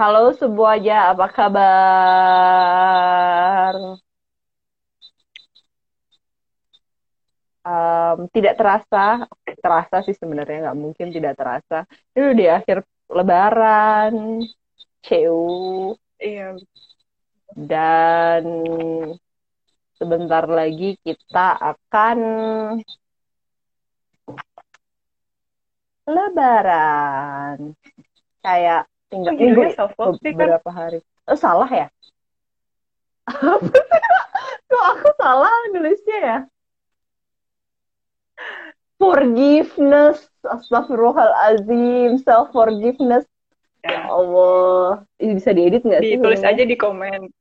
Halo semuanya, apa kabar? Um, tidak terasa, terasa sih sebenarnya nggak mungkin tidak terasa. Ini udah di akhir Lebaran, CU, Iya, dan sebentar lagi kita akan Lebaran. Kayak tinggal Oh, judulnya minggu self-love sih kan? beberapa hari. Oh, salah ya? Kok aku salah nulisnya ya? Forgiveness, astagfirullahalazim, self forgiveness. Ya Ya, Allah, ini bisa diedit nggak sih? ditulis aja di komen.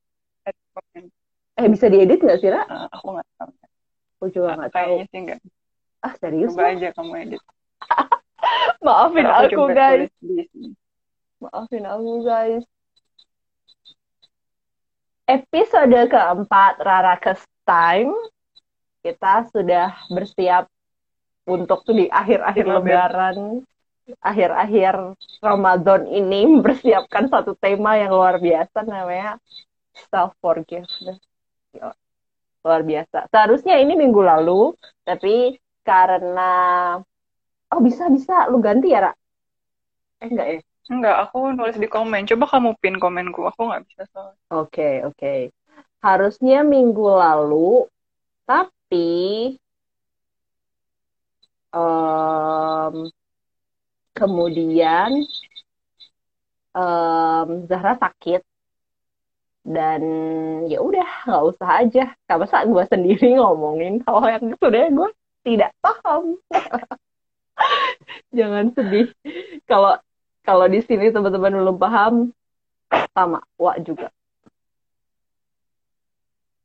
Eh, bisa diedit nggak sih, Ra? Eh, aku nggak tahu. Aku juga nggak tahu. Kayaknya sih nggak. Ah serius Coba lah. aja kamu edit. Maafin aku aku guys, di sini. Maafin aku guys. Episode keempat Rarakes Time kita sudah bersiap untuk di akhir-akhir. Lebaran, akhir-akhir Ramadan ini mempersiapkan satu tema yang luar biasa namanya self forgiveness. Luar biasa. Seharusnya ini minggu lalu, tapi karena oh bisa bisa lu ganti ya, Ra? Eh enggak ya? Enggak, aku nulis di komen. Coba kamu pin komenku. Aku nggak bisa soalnya. Oke, oke. Harusnya minggu lalu, tapi em, kemudian em, Zahra sakit dan ya udah nggak usah aja. Gak masa gue sendiri ngomongin hal yang sebenarnya gue tidak paham. Jangan sedih. Kalau kalau di sini teman-teman belum paham, sama Wak juga.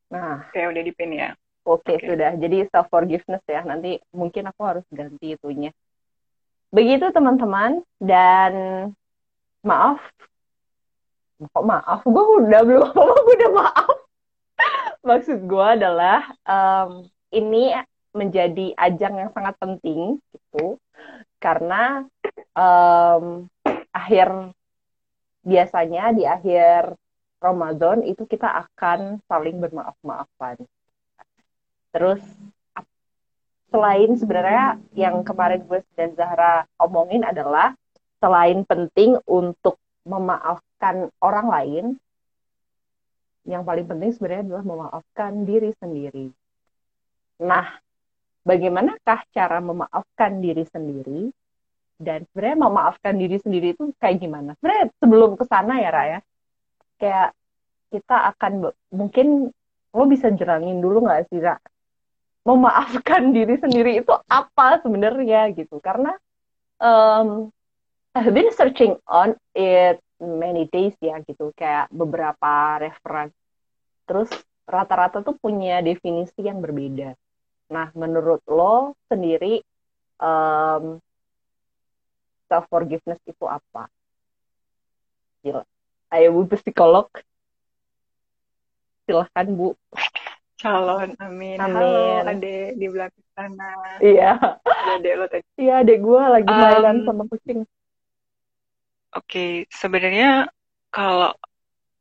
Nah, Oke, udah di pin ya. Oke, Oke. sudah. Jadi self forgiveness ya. Nanti mungkin aku harus ganti itunya. Begitu teman-teman dan maaf. Kok maaf? Gue udah belum apa gue udah maaf. Maksud gue adalah em, ini menjadi ajang yang sangat penting gitu. Karena em, akhir biasanya di akhir Ramadan itu kita akan saling bermaaf-maafan. Terus selain sebenarnya yang kemarin gue dan Zahra omongin adalah selain penting untuk memaafkan orang lain, yang paling penting sebenarnya adalah memaafkan diri sendiri. Nah, bagaimanakah cara memaafkan diri sendiri? Dan sebenarnya memaafkan diri sendiri itu kayak gimana? Sebenarnya sebelum ke sana ya, Raya, kayak kita akan mungkin lo bisa jerangin dulu nggak sih, Ra? memaafkan diri sendiri itu apa sebenarnya gitu? Karena um, I've been searching on it many days ya gitu. Kayak beberapa reference. Terus rata-rata tuh punya definisi yang berbeda. Nah menurut lo sendiri um, self forgiveness itu apa Gila. ayo bu psikolog silahkan bu Calon, amin. Amin. Halo, adek di belakang sana. iya Ada adek lo tadi. iya adek gue lagi mainan Um, sama kucing Oke, sebenarnya kalau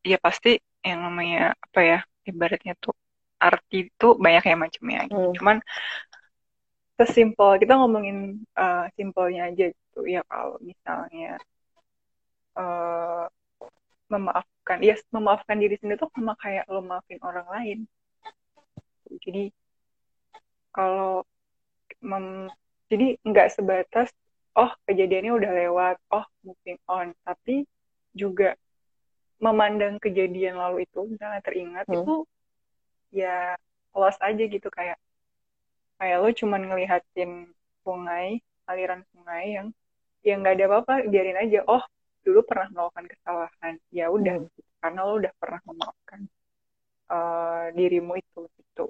ya pasti yang namanya apa ya, ibaratnya tuh arti itu banyak ya macamnya. gitu. Hmm. Cuman sesimpel kita ngomongin eh, simpelnya aja gitu ya kalau misalnya eh, memaafkan, ya memaafkan diri sendiri tuh sama kayak lo maafin orang lain. Jadi kalau mem- jadi nggak sebatas oh kejadiannya udah lewat, oh moving on, tapi juga memandang kejadian lalu itu misalnya teringat Hmm. itu ya awas aja gitu kayak kayak lo cuman ngelihatin sungai aliran sungai yang yang nggak ada apa-apa biarin aja oh dulu pernah melakukan kesalahan ya udah Hmm. karena lo udah pernah memaafkan eh, dirimu itu gitu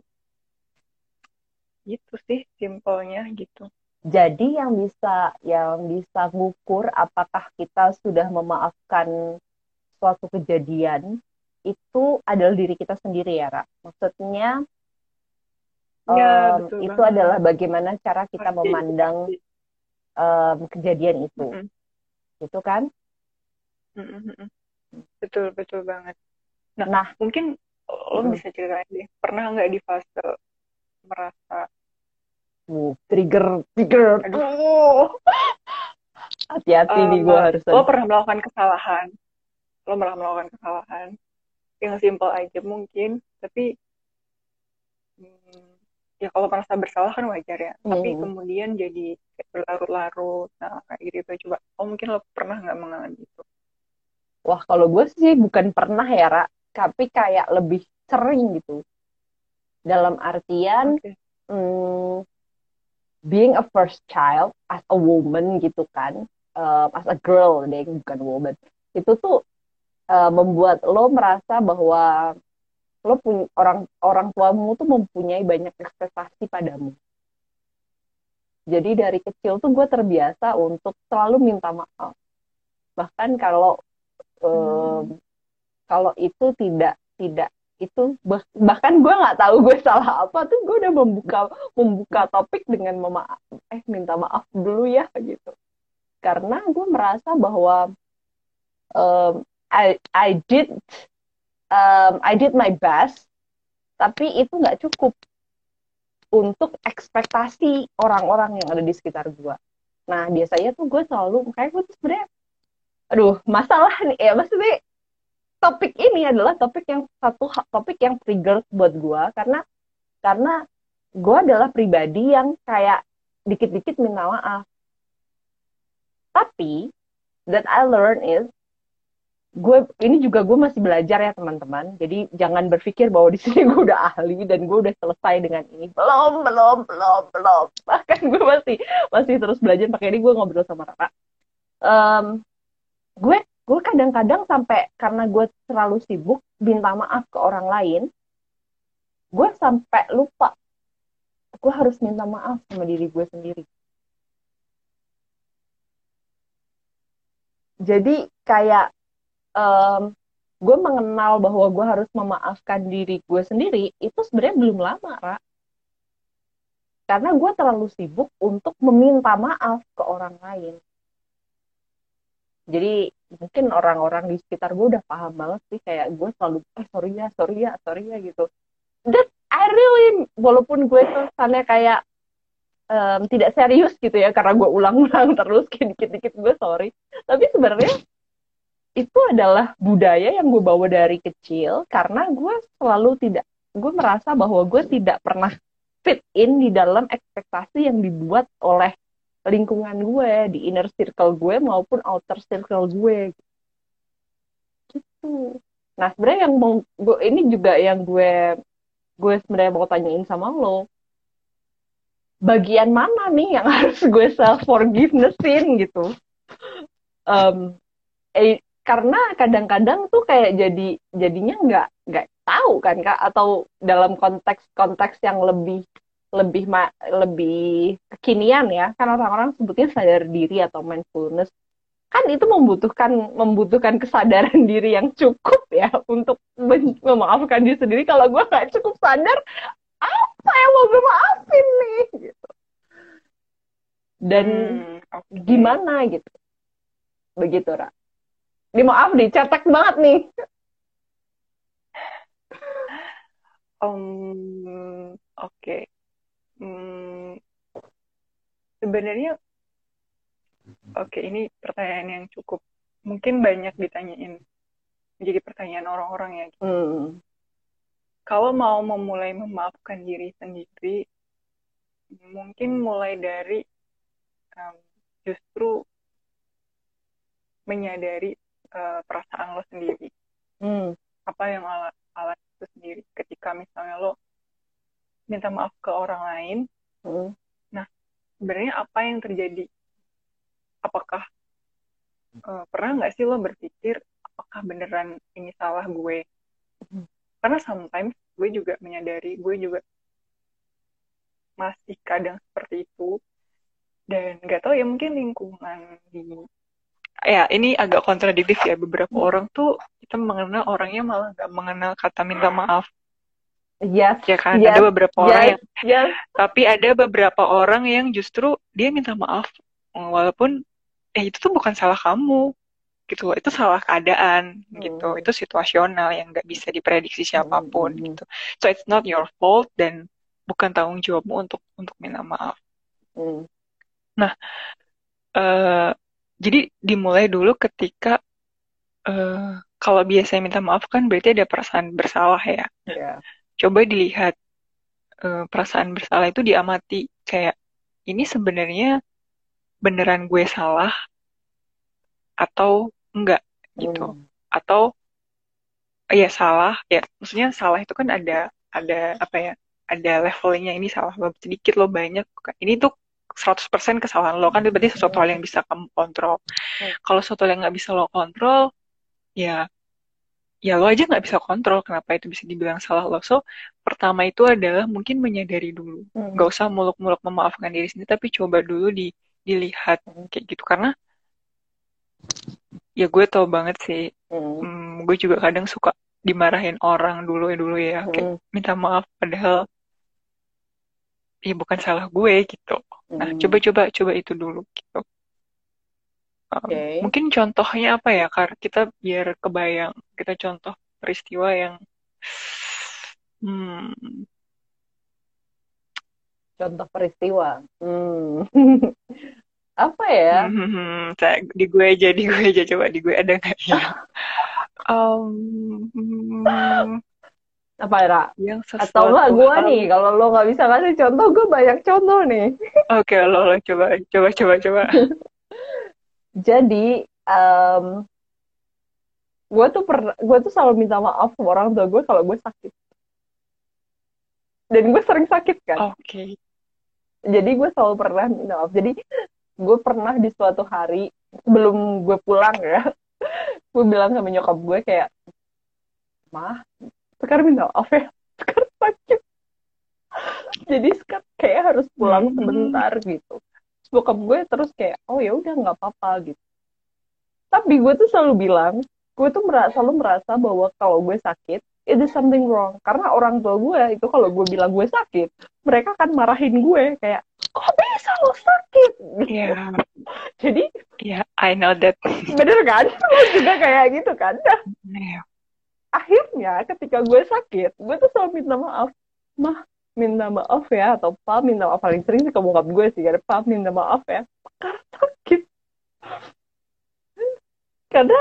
gitu sih simpelnya gitu Jadi yang bisa yang bisa ngukur apakah kita sudah memaafkan suatu kejadian itu adalah diri kita sendiri ya, Ra. Maksudnya ya em, betul itu banget adalah bagaimana cara kita pasti memandang pasti em, kejadian itu, Mm-mm, gitu kan? mm-mm, mm-mm. betul betul banget nah, Nah. mungkin lo Hmm. bisa ceritain deh pernah nggak di fase merasa Uh, trigger, trigger. Aduh. Hati-hati eh, nih gue harus. lo pernah melakukan kesalahan lo pernah melakukan kesalahan yang simpel aja mungkin tapi hmm, ya kalau merasa bersalah kan wajar ya tapi Hmm. kemudian jadi berlarut-larut nah kayak gitu coba oh mungkin lo pernah nggak mengalami itu Wah, kalau gue sih bukan pernah ya, Ra. Tapi kayak lebih sering gitu. Dalam artian, Oke. hmm, being a first child as a woman gitu kan, um, as a girl deh, bukan woman. Itu tuh uh, membuat lo merasa bahwa lo punya orang orang tuamu tuh mempunyai banyak ekspektasi padamu. Jadi dari kecil tuh gue terbiasa untuk selalu minta maaf. Bahkan kalau um, kalau itu tidak tidak itu bah- bahkan gue nggak tahu gue salah apa tuh gue udah membuka membuka topik dengan memaaf eh minta maaf dulu ya gitu karena gue merasa bahwa um, I I did um, I did my best tapi itu nggak cukup untuk ekspektasi orang-orang yang ada di sekitar gue nah biasanya tuh gue selalu kayak gue tuh sebenarnya aduh masalah nih ya maksudnya topik ini adalah topik yang satu topik yang trigger buat gue karena karena gue adalah pribadi yang kayak dikit-dikit minta maaf. Tapi that I learn is gue ini juga gue masih belajar ya teman-teman. Jadi jangan berpikir bahwa di sini gue udah ahli dan gue udah selesai dengan ini. Belum belum belum belum. Bahkan gue masih masih terus belajar. Pakai ini gue ngobrol sama Rara. Em, gue gue kadang-kadang sampai karena gue terlalu sibuk minta maaf ke orang lain gue sampai lupa gue harus minta maaf sama diri gue sendiri. Jadi kayak em, gue mengenal bahwa gue harus memaafkan diri gue sendiri itu sebenarnya belum lama Ra. karena gue terlalu sibuk untuk meminta maaf ke orang lain. Jadi mungkin orang-orang di sekitar gue udah paham banget sih kayak gue selalu eh sorry ya sorry ya sorry ya gitu. That I really walaupun gue kesannya kayak em, tidak serius gitu ya karena gue ulang-ulang terus kayak dikit-dikit gue sorry. Tapi sebenarnya itu adalah budaya yang gue bawa dari kecil karena gue selalu tidak gue merasa bahwa gue tidak pernah fit in di dalam ekspektasi yang dibuat oleh lingkungan gue di inner circle gue maupun outer circle gue. Gitu. Nah sebenarnya yang mau gue ini juga yang gue gue sebenarnya mau tanyain sama lo. Bagian mana nih yang harus gue self forgivenessin gitu eh, karena kadang-kadang tuh kayak jadi jadinya nggak nggak tahu kan kak atau dalam konteks-konteks yang lebih lebih ma- lebih kekinian ya kan orang-orang sebutnya sadar diri atau mindfulness. Kan itu membutuhkan membutuhkan kesadaran diri yang cukup ya untuk memaafkan diri sendiri. Kalau gue nggak cukup sadar apa yang mau gue maafin nih? Gitu. Dan Hmm, oke. gimana gitu? Begitu Ra ini maaf nih cetek banget nih Em, oke. Hmm, sebenarnya, oke ini pertanyaan yang cukup mungkin banyak ditanyain, jadi pertanyaan orang-orang ya. hmm. Kalau mau memulai memaafkan diri sendiri, mungkin mulai dari em, justru menyadari eh, perasaan lo sendiri. Hmm. apa yang ala alat itu sendiri ketika misalnya lo minta maaf ke orang lain Hmm. sebenarnya apa yang terjadi apakah eh, pernah nggak sih lo berpikir apakah beneran ini salah gue Hmm. karena sometimes gue juga menyadari gue juga masih kadang seperti itu dan nggak tahu ya mungkin lingkungan di ya ini agak kontradiktif ya. Beberapa orang tuh kita mengenal orangnya malah nggak mengenal kata minta maaf. Yes ya kan? Yes, ada beberapa orang yang yes. Tapi ada beberapa orang yang justru dia minta maaf. Walaupun eh itu tuh bukan salah kamu. Gitu. Loh itu salah keadaan. Gitu. Hmm. itu situasional yang nggak bisa diprediksi siapa pun Hmm. gitu. So it's not your fault dan bukan tanggung jawabmu untuk untuk minta maaf. Hmm. eh jadi dimulai dulu ketika eh kalau biasanya minta maaf kan berarti ada perasaan bersalah ya Ya. coba dilihat eh, perasaan bersalah itu diamati kayak ini sebenarnya beneran gue salah atau enggak gitu Hmm. atau ya salah ya maksudnya salah itu kan ada ada apa ya ada levelnya ini salah sedikit lo banyak ini tuh 100% kesalahan lo kan berarti sesuatu hal yang bisa kamu kontrol Hmm. kalau sesuatu yang nggak bisa lo kontrol ya ya lo aja nggak bisa kontrol kenapa itu bisa dibilang salah lo so pertama itu adalah mungkin menyadari dulu Hmm. nggak usah muluk-muluk memaafkan diri sendiri tapi coba dulu di dilihat Hmm. kayak gitu karena ya gue tau banget sih Hmm. hmm, gue juga kadang suka dimarahin orang dulu ya dulu ya kayak Hmm. minta maaf padahal ya bukan salah gue gitu nah Hmm. coba-coba coba itu dulu gitu Um, Oke. mungkin contohnya apa ya kar kita biar kebayang kita contoh peristiwa yang hmm, Contoh peristiwa. Hmm. Apa ya? hmm, saya- di gue aja di gue aja coba di gue ada nggak ya um, hmm, Apa ya? Ra? yang Atau enggak gue nih, kalau lo nggak bisa kasih contoh, gue banyak contoh nih. Oke, lo, lo coba, coba, coba, coba. Jadi, em, gue tuh pernah, gue tuh selalu minta maaf sama orang tua gue kalau gue sakit. Dan gue sering sakit kan. Oke. Jadi gue selalu pernah minta maaf. Jadi gue pernah di suatu hari sebelum gue pulang ya, gue bilang sama nyokap gue kayak, mah, sekarang minta maaf ya, sekarang sakit. Jadi sekarang kayak harus pulang Hmm. sebentar gitu. Terus bokap gue terus kayak, oh ya udah nggak apa-apa gitu. Tapi gue tuh selalu bilang, gue tuh merasa, selalu merasa bahwa kalau gue sakit, it is something wrong. Karena orang tua gue itu kalau gue bilang gue sakit, mereka akan marahin gue kayak, kok bisa lo sakit? Gitu. Ya, Jadi ya, I know that. bener kan? Lo juga kayak gitu kan? Ya. Akhirnya ketika gue sakit, gue tuh selalu minta maaf. Mah, minta maaf ya. Atau pa, minta maaf. Paling sering sih ke bokap gue sih. Karena pa, minta maaf ya. Karena sakit. Karena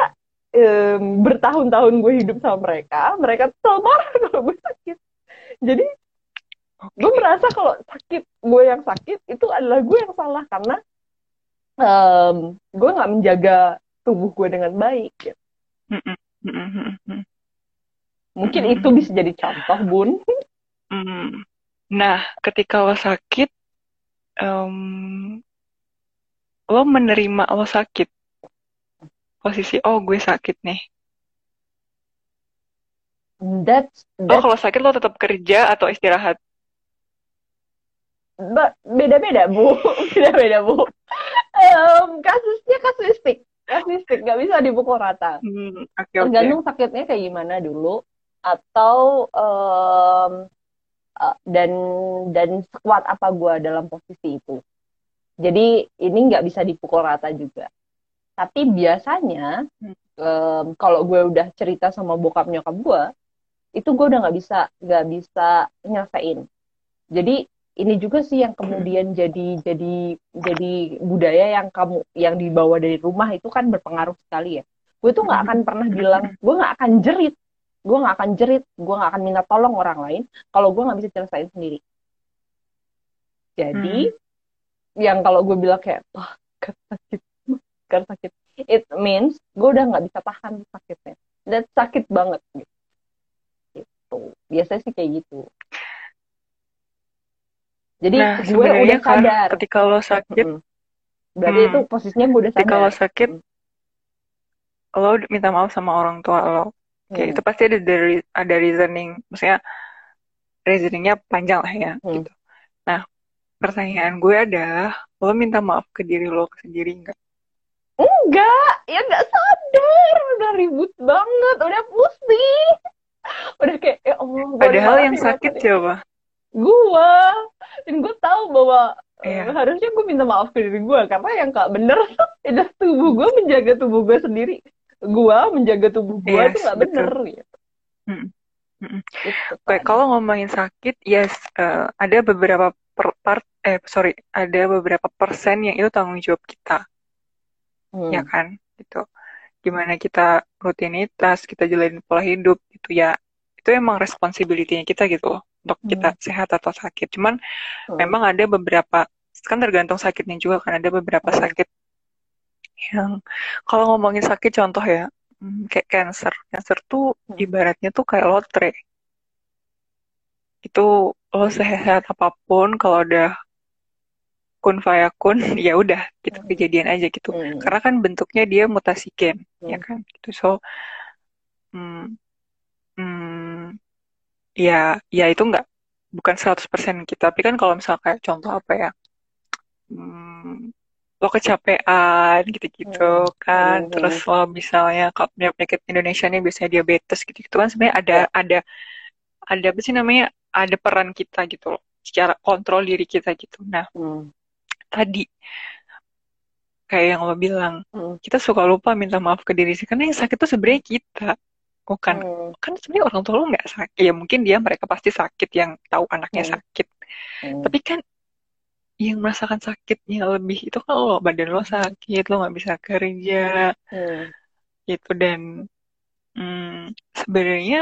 em, bertahun-tahun gue hidup sama mereka, mereka tuh selalu marah kalau gue sakit. Jadi gue merasa kalau sakit gue yang sakit itu adalah gue yang salah karena em, gue nggak menjaga tubuh gue dengan baik. gitu. Mungkin mm-mm. itu bisa jadi contoh, Bun. Mm. Nah, ketika lo sakit, em, lo menerima lo sakit. Posisi, oh gue sakit nih. That's Oh, that's kalau sakit lo tetap kerja atau istirahat? beda-beda bu, beda-beda bu. Em, kasusnya kasuistik, kasuistik nggak bisa dipukul rata. Hmm, oke. Tergantung sakitnya kayak gimana dulu, atau eh, dan dan sekuat apa gue dalam posisi itu. Jadi ini nggak bisa dipukul rata juga. Tapi biasanya Hmm. em, kalau gue udah cerita sama bokap nyokap gue, itu gue udah nggak bisa nggak bisa nyelesain. Jadi ini juga sih yang kemudian jadi jadi jadi budaya yang kamu yang dibawa dari rumah itu kan berpengaruh sekali ya. Gue tuh nggak akan pernah bilang, gue nggak akan jerit, gue nggak akan jerit, gue nggak akan minta tolong orang lain kalau gue nggak bisa nyelesain sendiri. Jadi yang kalau gue bilang kayak wah kan sakit, kan sakit, it means gue udah nggak bisa tahan sakitnya. Dan sakit banget gitu. Gitu. Biasanya sih kayak gitu. Jadi Nah, gue udah kan sadar. ketika lo sakit, Mm-mm. Berarti Hmm. itu posisinya gue udah ketika lo sadar. sakit, lo minta maaf sama orang tua lo. Kayak Hmm. itu pasti ada ada reasoning, maksudnya reasoningnya panjang lah ya, Hmm. gitu. Nah, pertanyaan gue adalah, lo minta maaf ke diri lo sendiri nggak? Enggak, ya nggak sadar. Udah ribut banget, udah pusing. Udah kayak, ya Allah, gue Padahal yang sakit siapa? Gue. Dan gue tahu bahwa Iya. Eh, harusnya gue minta maaf ke diri gue karena yang gak bener itu tubuh gue menjaga tubuh gue sendiri gue menjaga tubuh gue Yes, itu gak bener gitu. Mm, mm. Gitu Oke, kalau ngomongin sakit, yes, eh, ada beberapa per- part, eh sorry, ada beberapa persen yang itu tanggung jawab kita, Hmm. ya kan? Gitu. Gimana kita rutinitas, kita jalanin pola hidup, gitu ya. Itu emang responsibility-nya kita gitu, untuk kita sehat atau sakit. Cuman Hmm. memang ada beberapa, kan tergantung sakitnya juga kan, ada beberapa Hmm. sakit yang, kalau ngomongin sakit contoh ya, hmm, kayak cancer. Cancer tuh Hmm. ibaratnya tuh kayak lotre. Itu lo sehat apa pun, kalau udah kun fayakun, ya udah, gitu Hmm. kejadian aja gitu. Hmm. Karena kan bentuknya dia mutasi gen, ya kan? Gitu. So, hmm, hmm, ya, ya itu nggak, bukan 100% kita. Tapi kan kalau misal kayak contoh apa ya, hmm, lo kecapean gitu-gitu Hmm. kan, Hmm. terus lo misalnya kalau punya penyakit Indonesia nih biasanya diabetes gitu-gitu kan sebenarnya ada Ya. ada ada apa sih namanya ada peran kita gitu loh secara kontrol diri kita gitu. Nah Hmm. tadi kayak yang lo bilang Hmm. kita suka lupa minta maaf ke diri sih karena yang sakit tuh sebenarnya kita bukan Hmm. kan sebenarnya orang tua lo nggak sakit ya mungkin dia mereka pasti sakit yang tahu anaknya Hmm. sakit Hmm. tapi kan yang merasakan sakitnya lebih itu kan lo badan lo sakit lo nggak bisa kerja Hmm. gitu dan hmm, sebenarnya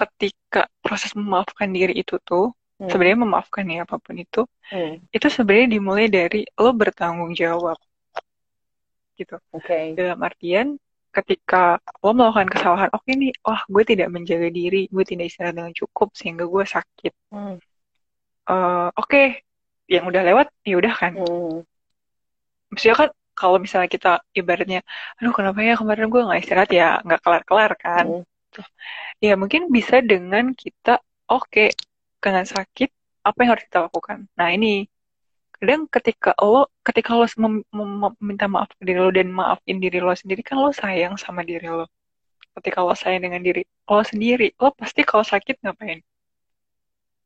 ketika proses memaafkan diri itu tuh Hmm. sebenarnya memaafkan ya apa pun itu Hmm. itu sebenarnya dimulai dari lo bertanggung jawab gitu Oke. dalam artian ketika lo melakukan kesalahan oke nih wah gue tidak menjaga diri gue tidak istirahat dengan cukup sehingga gue sakit Hmm. Eh, oke yang udah lewat ya udah kan. Hmm. maksudnya kan kalau misalnya kita ibaratnya aduh kenapa ya kemarin gue nggak istirahat ya nggak kelar-kelar kan. Hmm. ya mungkin bisa dengan kita oke dengan sakit apa yang harus kita lakukan? Nah ini. Kadang ketika lo ketika lo mem- mem- meminta maaf ke diri lo dan maafin diri lo sendiri kan lo sayang sama diri lo. Ketika lo sayang dengan diri lo sendiri lo pasti kalau sakit ngapain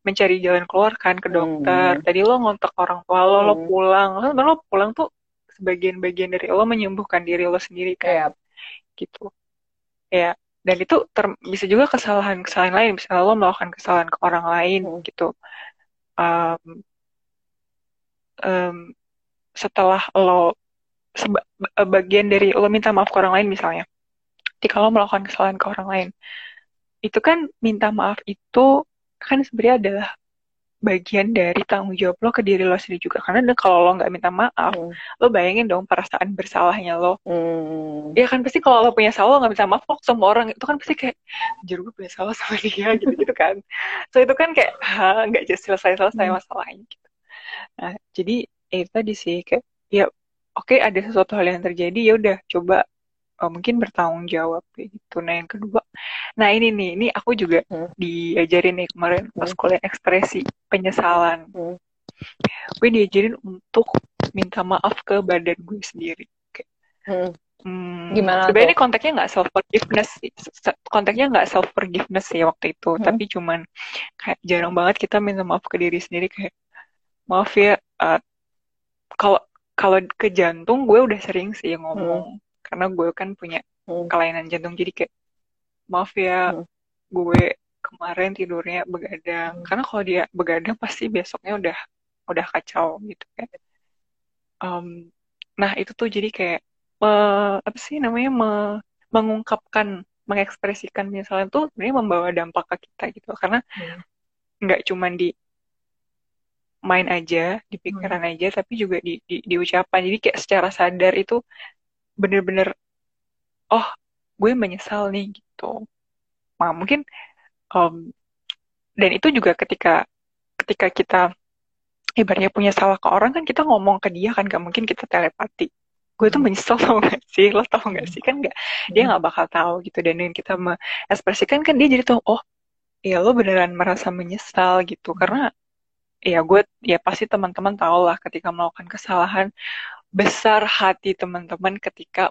mencari jalan keluar kan ke dokter. Hmm. tadi lo ngontak orang tua lo lo Hmm. pulang. Lo lo pulang tuh sebagian-bagian dari lo menyembuhkan diri lo sendiri kan. Kayak gitu. Ya dan itu ter- bisa juga kesalahan-kesalahan lain. Misalnya lo melakukan kesalahan ke orang lain Hmm. gitu. Em, em, setelah lo seba- ba- bagian dari lo minta maaf ke orang lain misalnya. Ketika lo melakukan kesalahan ke orang lain. Itu kan minta maaf itu kan sebenarnya adalah bagian dari tanggung jawab lo ke diri lo sendiri juga karena kalau lo nggak minta maaf Hmm. lo bayangin dong perasaan bersalahnya lo Hmm. ya kan pasti kalau lo punya salah lo nggak minta maaf lo sama orang itu kan pasti kayak anjir gue punya salah sama dia gitu gitu kan so itu kan kayak nggak just selesai selesai Hmm. masalahnya gitu nah jadi ya itu tadi sih kayak ya oke ada sesuatu hal yang terjadi ya udah coba oh, mungkin bertanggung jawab kayak gitu nah yang kedua nah ini nih ini aku juga Hmm. diajarin nih kemarin pas Hmm. kuliah ekspresi penyesalan Hmm. gue diajarin untuk minta maaf ke badan gue sendiri kayak Hmm. Hmm, Gimana sebenarnya ini konteksnya nggak self forgiveness konteksnya nggak self forgiveness sih waktu itu Hmm. tapi cuman kayak jarang banget kita minta maaf ke diri sendiri kayak maaf ya eh, kalau kalau ke jantung gue udah sering sih ngomong karena gue kan punya Hmm. kelainan jantung jadi kayak maaf ya Hmm. gue kemarin tidurnya begadang Hmm. karena kalau dia begadang pasti besoknya udah udah kacau gitu kan Em, nah itu tuh jadi kayak eh, apa sih namanya me- mengungkapkan mengekspresikan misalnya tuh sebenarnya membawa dampak ke kita gitu karena Hmm. nggak cuman di main aja di pikiran aja tapi juga di, di di ucapan jadi kayak secara sadar itu bener-bener oh gue menyesal nih gitu. Nah mungkin em, dan itu juga ketika ketika kita ibaratnya punya salah ke orang kan kita ngomong ke dia kan gak mungkin kita telepati. Gue tuh Hmm. menyesal tau gak sih? Lo tau gak sih? Kan nggak dia Hmm. nggak bakal tahu gitu. Dan dengan kita mengekspresikan kan dia jadi tuh oh ya lo beneran merasa menyesal gitu. Karena ya gue ya pasti teman-teman tahu lah ketika melakukan kesalahan besar hati teman-teman ketika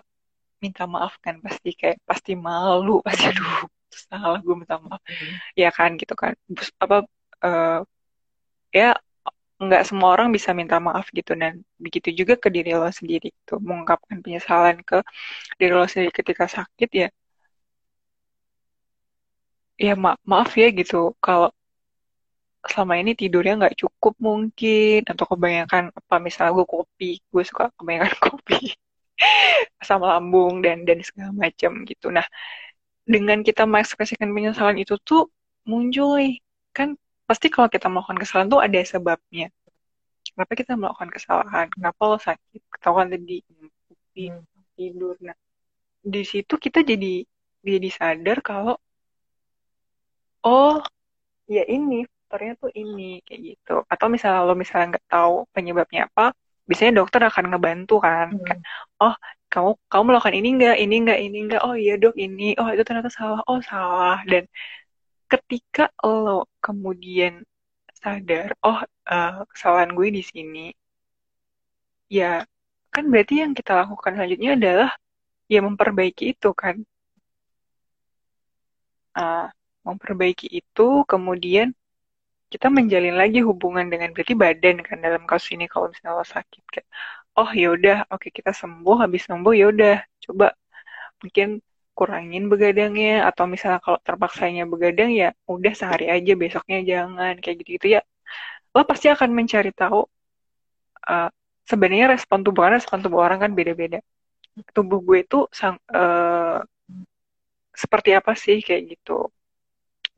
minta maaf kan pasti kayak pasti malu. Pasti aduh salah gue minta maaf. Ya kan gitu kan. Apa eh, ya nggak semua orang bisa minta maaf gitu. Dan begitu juga ke diri lo sendiri itu mengungkapkan penyesalan ke diri lo sendiri ketika sakit ya. Ya ma maaf ya gitu. Kalau selama ini tidurnya nggak cukup mungkin atau kebanyakan apa misalnya gue kopi gue suka kebanyakan kopi sama lambung dan dan segala macam gitu. Nah dengan kita mengekspresikan penyesalan itu tuh muncul kan pasti kalau kita melakukan kesalahan tuh ada sebabnya. Kenapa kita melakukan kesalahan? Kenapa lo sakit? Ketahuan tadi hmm. tidur. Nah di situ kita jadi jadi sadar kalau oh ya ini faktornya tuh ini kayak gitu. Atau misalnya lo misalnya nggak tahu penyebabnya apa biasanya dokter akan ngebantu kan hmm. oh kamu kamu melakukan ini enggak ini enggak ini enggak oh iya dok ini oh itu ternyata salah oh salah dan ketika lo kemudian sadar, oh uh, kesalahan gue di sini, ya kan berarti yang kita lakukan selanjutnya adalah ya memperbaiki itu kan. Uh, memperbaiki itu, kemudian kita menjalin lagi hubungan dengan berarti badan kan dalam kasus ini kalau misalnya lo sakit kan. Oh ya udah, oke okay, kita sembuh, habis sembuh ya udah, coba mungkin kurangin begadangnya. Atau misalnya kalau terpaksanya begadang ya udah sehari aja besoknya jangan kayak gitu gitu ya. Lo pasti akan mencari tahu uh, sebenarnya respon tubuh kan respon tubuh orang kan beda-beda. Tubuh gue itu sang, uh, seperti apa sih kayak gitu.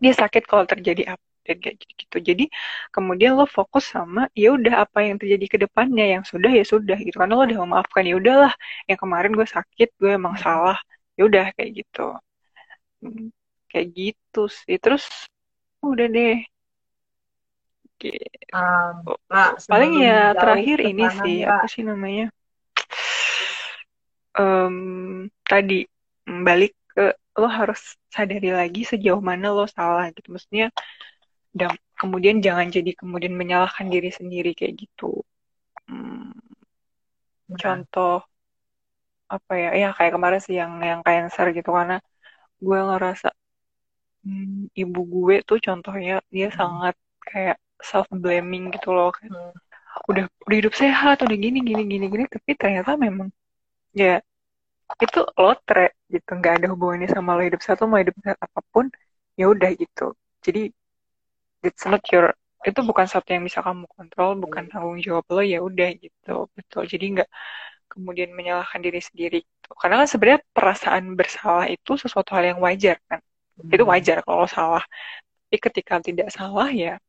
Dia sakit kalau terjadi apa dan kayak gitu, jadi kemudian lo fokus sama ya udah apa yang terjadi ke depannya. Yang sudah ya sudah gitu. Karena lo udah memaafkan ya udahlah. Yang kemarin gue sakit gue emang salah. Ya udah kayak gitu. Hmm, kayak gitu sih. Terus udah deh. Gitu. um, paling ya terakhir ini sih ya. apa sih namanya? Um, tadi balik ke lo harus sadari lagi sejauh mana lo salah gitu. Maksudnya dan kemudian jangan jadi kemudian menyalahkan diri sendiri kayak gitu hmm, contoh apa ya ya kayak kemarin sih yang yang cancer gitu karena gue ngerasa hmm, ibu gue tuh contohnya dia hmm. sangat kayak self blaming gitu loh kan hmm. udah udah hidup sehat udah gini gini gini gini tapi ternyata memang ya itu lotre gitu nggak ada hubungannya sama lo hidup satu mau hidup sehat apa pun ya udah gitu jadi it's not your itu bukan satu yang bisa kamu kontrol bukan hmm. tanggung jawab lo ya udah gitu betul. Jadi nggak kemudian menyalahkan diri sendiri gitu. karena kan sebenarnya perasaan bersalah itu sesuatu hal yang wajar kan. Hmm. itu wajar kalau salah. Tapi ketika tidak salah ya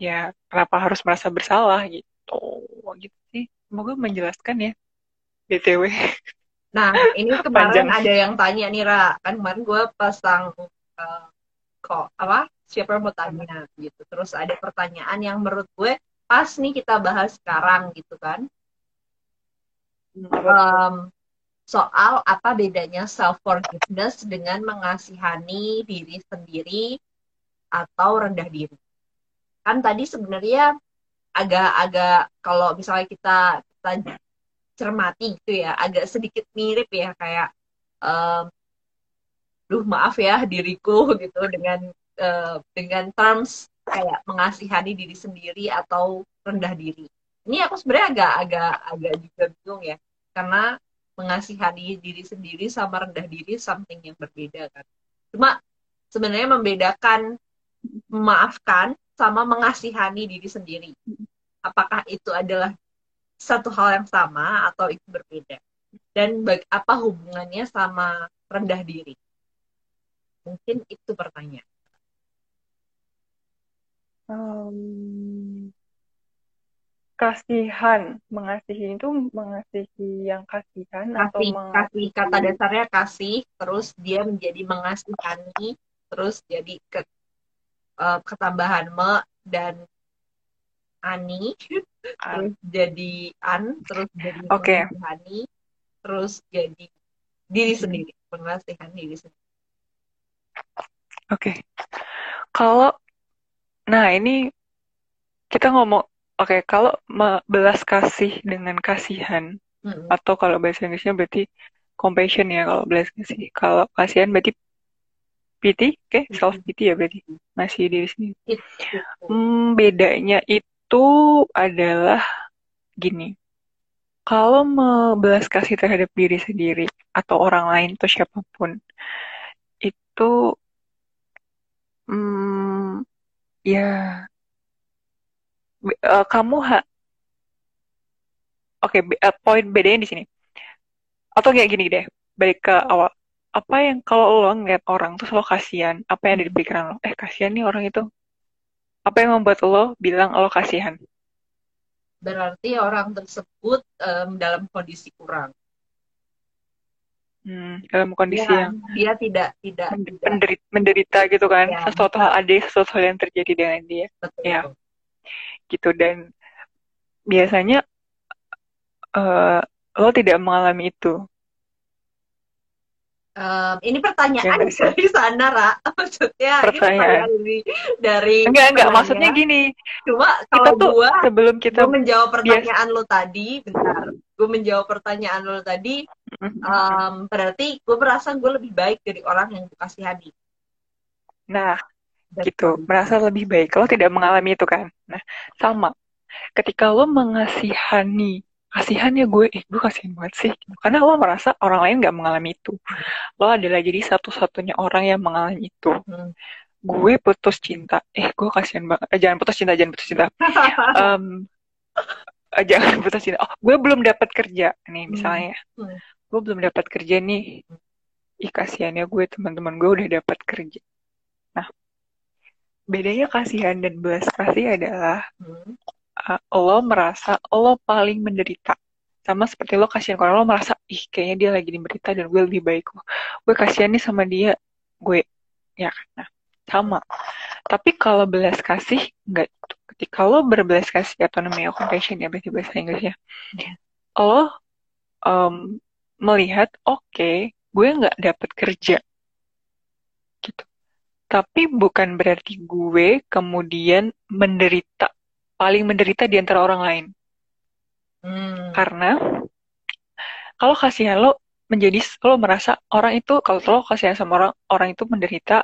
ya kenapa harus merasa bersalah gitu? Gitu sih. Semoga menjelaskan ya btw nah ini kemarin ada yang tanya nih Ra. Kan kemarin gue pasang uh, kok apa siapa mau tanya gitu. Terus ada pertanyaan yang menurut gue pas nih kita bahas sekarang gitu kan. Um, soal apa bedanya self forgiveness dengan mengasihani diri sendiri atau rendah diri. Kan tadi sebenarnya agak-agak kalau misalnya kita kita cermati gitu ya, agak sedikit mirip ya kayak um, duh maaf ya diriku gitu dengan uh, dengan terms kayak mengasihani diri sendiri atau rendah diri. Ini aku sebenarnya agak agak agak juga bingung ya. Karena mengasihani diri sendiri sama rendah diri something yang berbeda kan. Cuma sebenarnya membedakan memaafkan sama mengasihani diri sendiri. Apakah itu adalah satu hal yang sama atau itu berbeda? Dan apa hubungannya sama rendah diri? Mungkin itu pertanyaan um, kasihan. Mengasihi itu mengasihi yang kasihan kasih, atau mengasihi... kasih. Kata dasarnya kasih terus dia menjadi mengasihani terus jadi ke uh, ketambahan me dan ani terus jadi an terus jadi okay. mengasihani terus jadi diri sendiri mengasihan diri sendiri. Oke. Okay. kalau nah ini kita ngomong Oke, okay, kalau belas kasih dengan kasihan, hmm. atau kalau bahasa Inggrisnya berarti compassion ya kalau belas kasih. Kalau kasihan berarti pity, oke, okay? self pity ya berarti masih diri sendiri. Hmm, bedanya itu adalah gini. Kalau membelas kasih terhadap diri sendiri atau orang lain atau siapa pun itu hmm, ya uh, kamu ha Oke, okay, uh, poin bedanya di sini. Atau kayak gini deh, balik ke awal. Apa yang kalau lo ngeliat orang tuh selalu kasihan, apa yang ada di lo? Eh, kasihan nih orang itu. Apa yang membuat lo bilang lo kasihan? Berarti orang tersebut um, dalam kondisi kurang. Hmm, dalam kondisi Dia, yang dia tidak tidak menderita, menderita gitu kan, Ya, sesuatu hal ada sesuatu hal yang terjadi dengan dia, betul. Ya. gitu dan biasanya eh, lo tidak mengalami itu. Um, ini Ya pertanyaan sih? dari sana, Ra. Maksudnya ini Pertanyaan. pertanyaan dari dari Enggak, enggak, maksudnya gini, Cuma kita kalau tuh gua sebelum kita gue menjawab pertanyaan lo tadi, bentar. Gue menjawab pertanyaan lo tadi, um, berarti gue merasa gue lebih baik dari orang yang gue kasihani. Nah, Dari gitu, merasa lebih baik. Lo tidak mengalami itu kan? Nah, sama. Ketika lo mengasihani, kasihan ya gue, eh gue kasihan banget sih. Karena lo merasa orang lain nggak mengalami itu. Lo adalah jadi satu-satunya orang yang mengalami itu. Hmm. Gue putus cinta, eh gue kasihan banget. Eh, jangan putus cinta, jangan putus cinta. Eh, jangan putus cinta. Oh, gue belum dapat kerja nih misalnya. Hmm. Gue belum dapat kerja nih. Ih kasihannya gue teman-teman gue udah dapat kerja. Nah, bedanya kasihan dan belas kasih adalah Hmm. Uh, lo merasa lo paling menderita. Sama seperti lo kasihan kalau lo merasa ih kayaknya dia lagi menderita dan gue lebih baik kok. Gue kasihan nih sama dia. Gue ya kan. Nah, sama. Tapi kalau belas kasih enggak gitu. Ketika lo berbelas kasih atau namanya compassion ya berarti bahasa Inggrisnya. Lo em, melihat oke, gue nggak dapat kerja gitu. Tapi bukan berarti gue kemudian menderita, paling menderita di antara orang lain. Hmm. Karena kalau kasihan lo menjadi lo merasa orang itu kalau lo kasihan sama orang orang itu menderita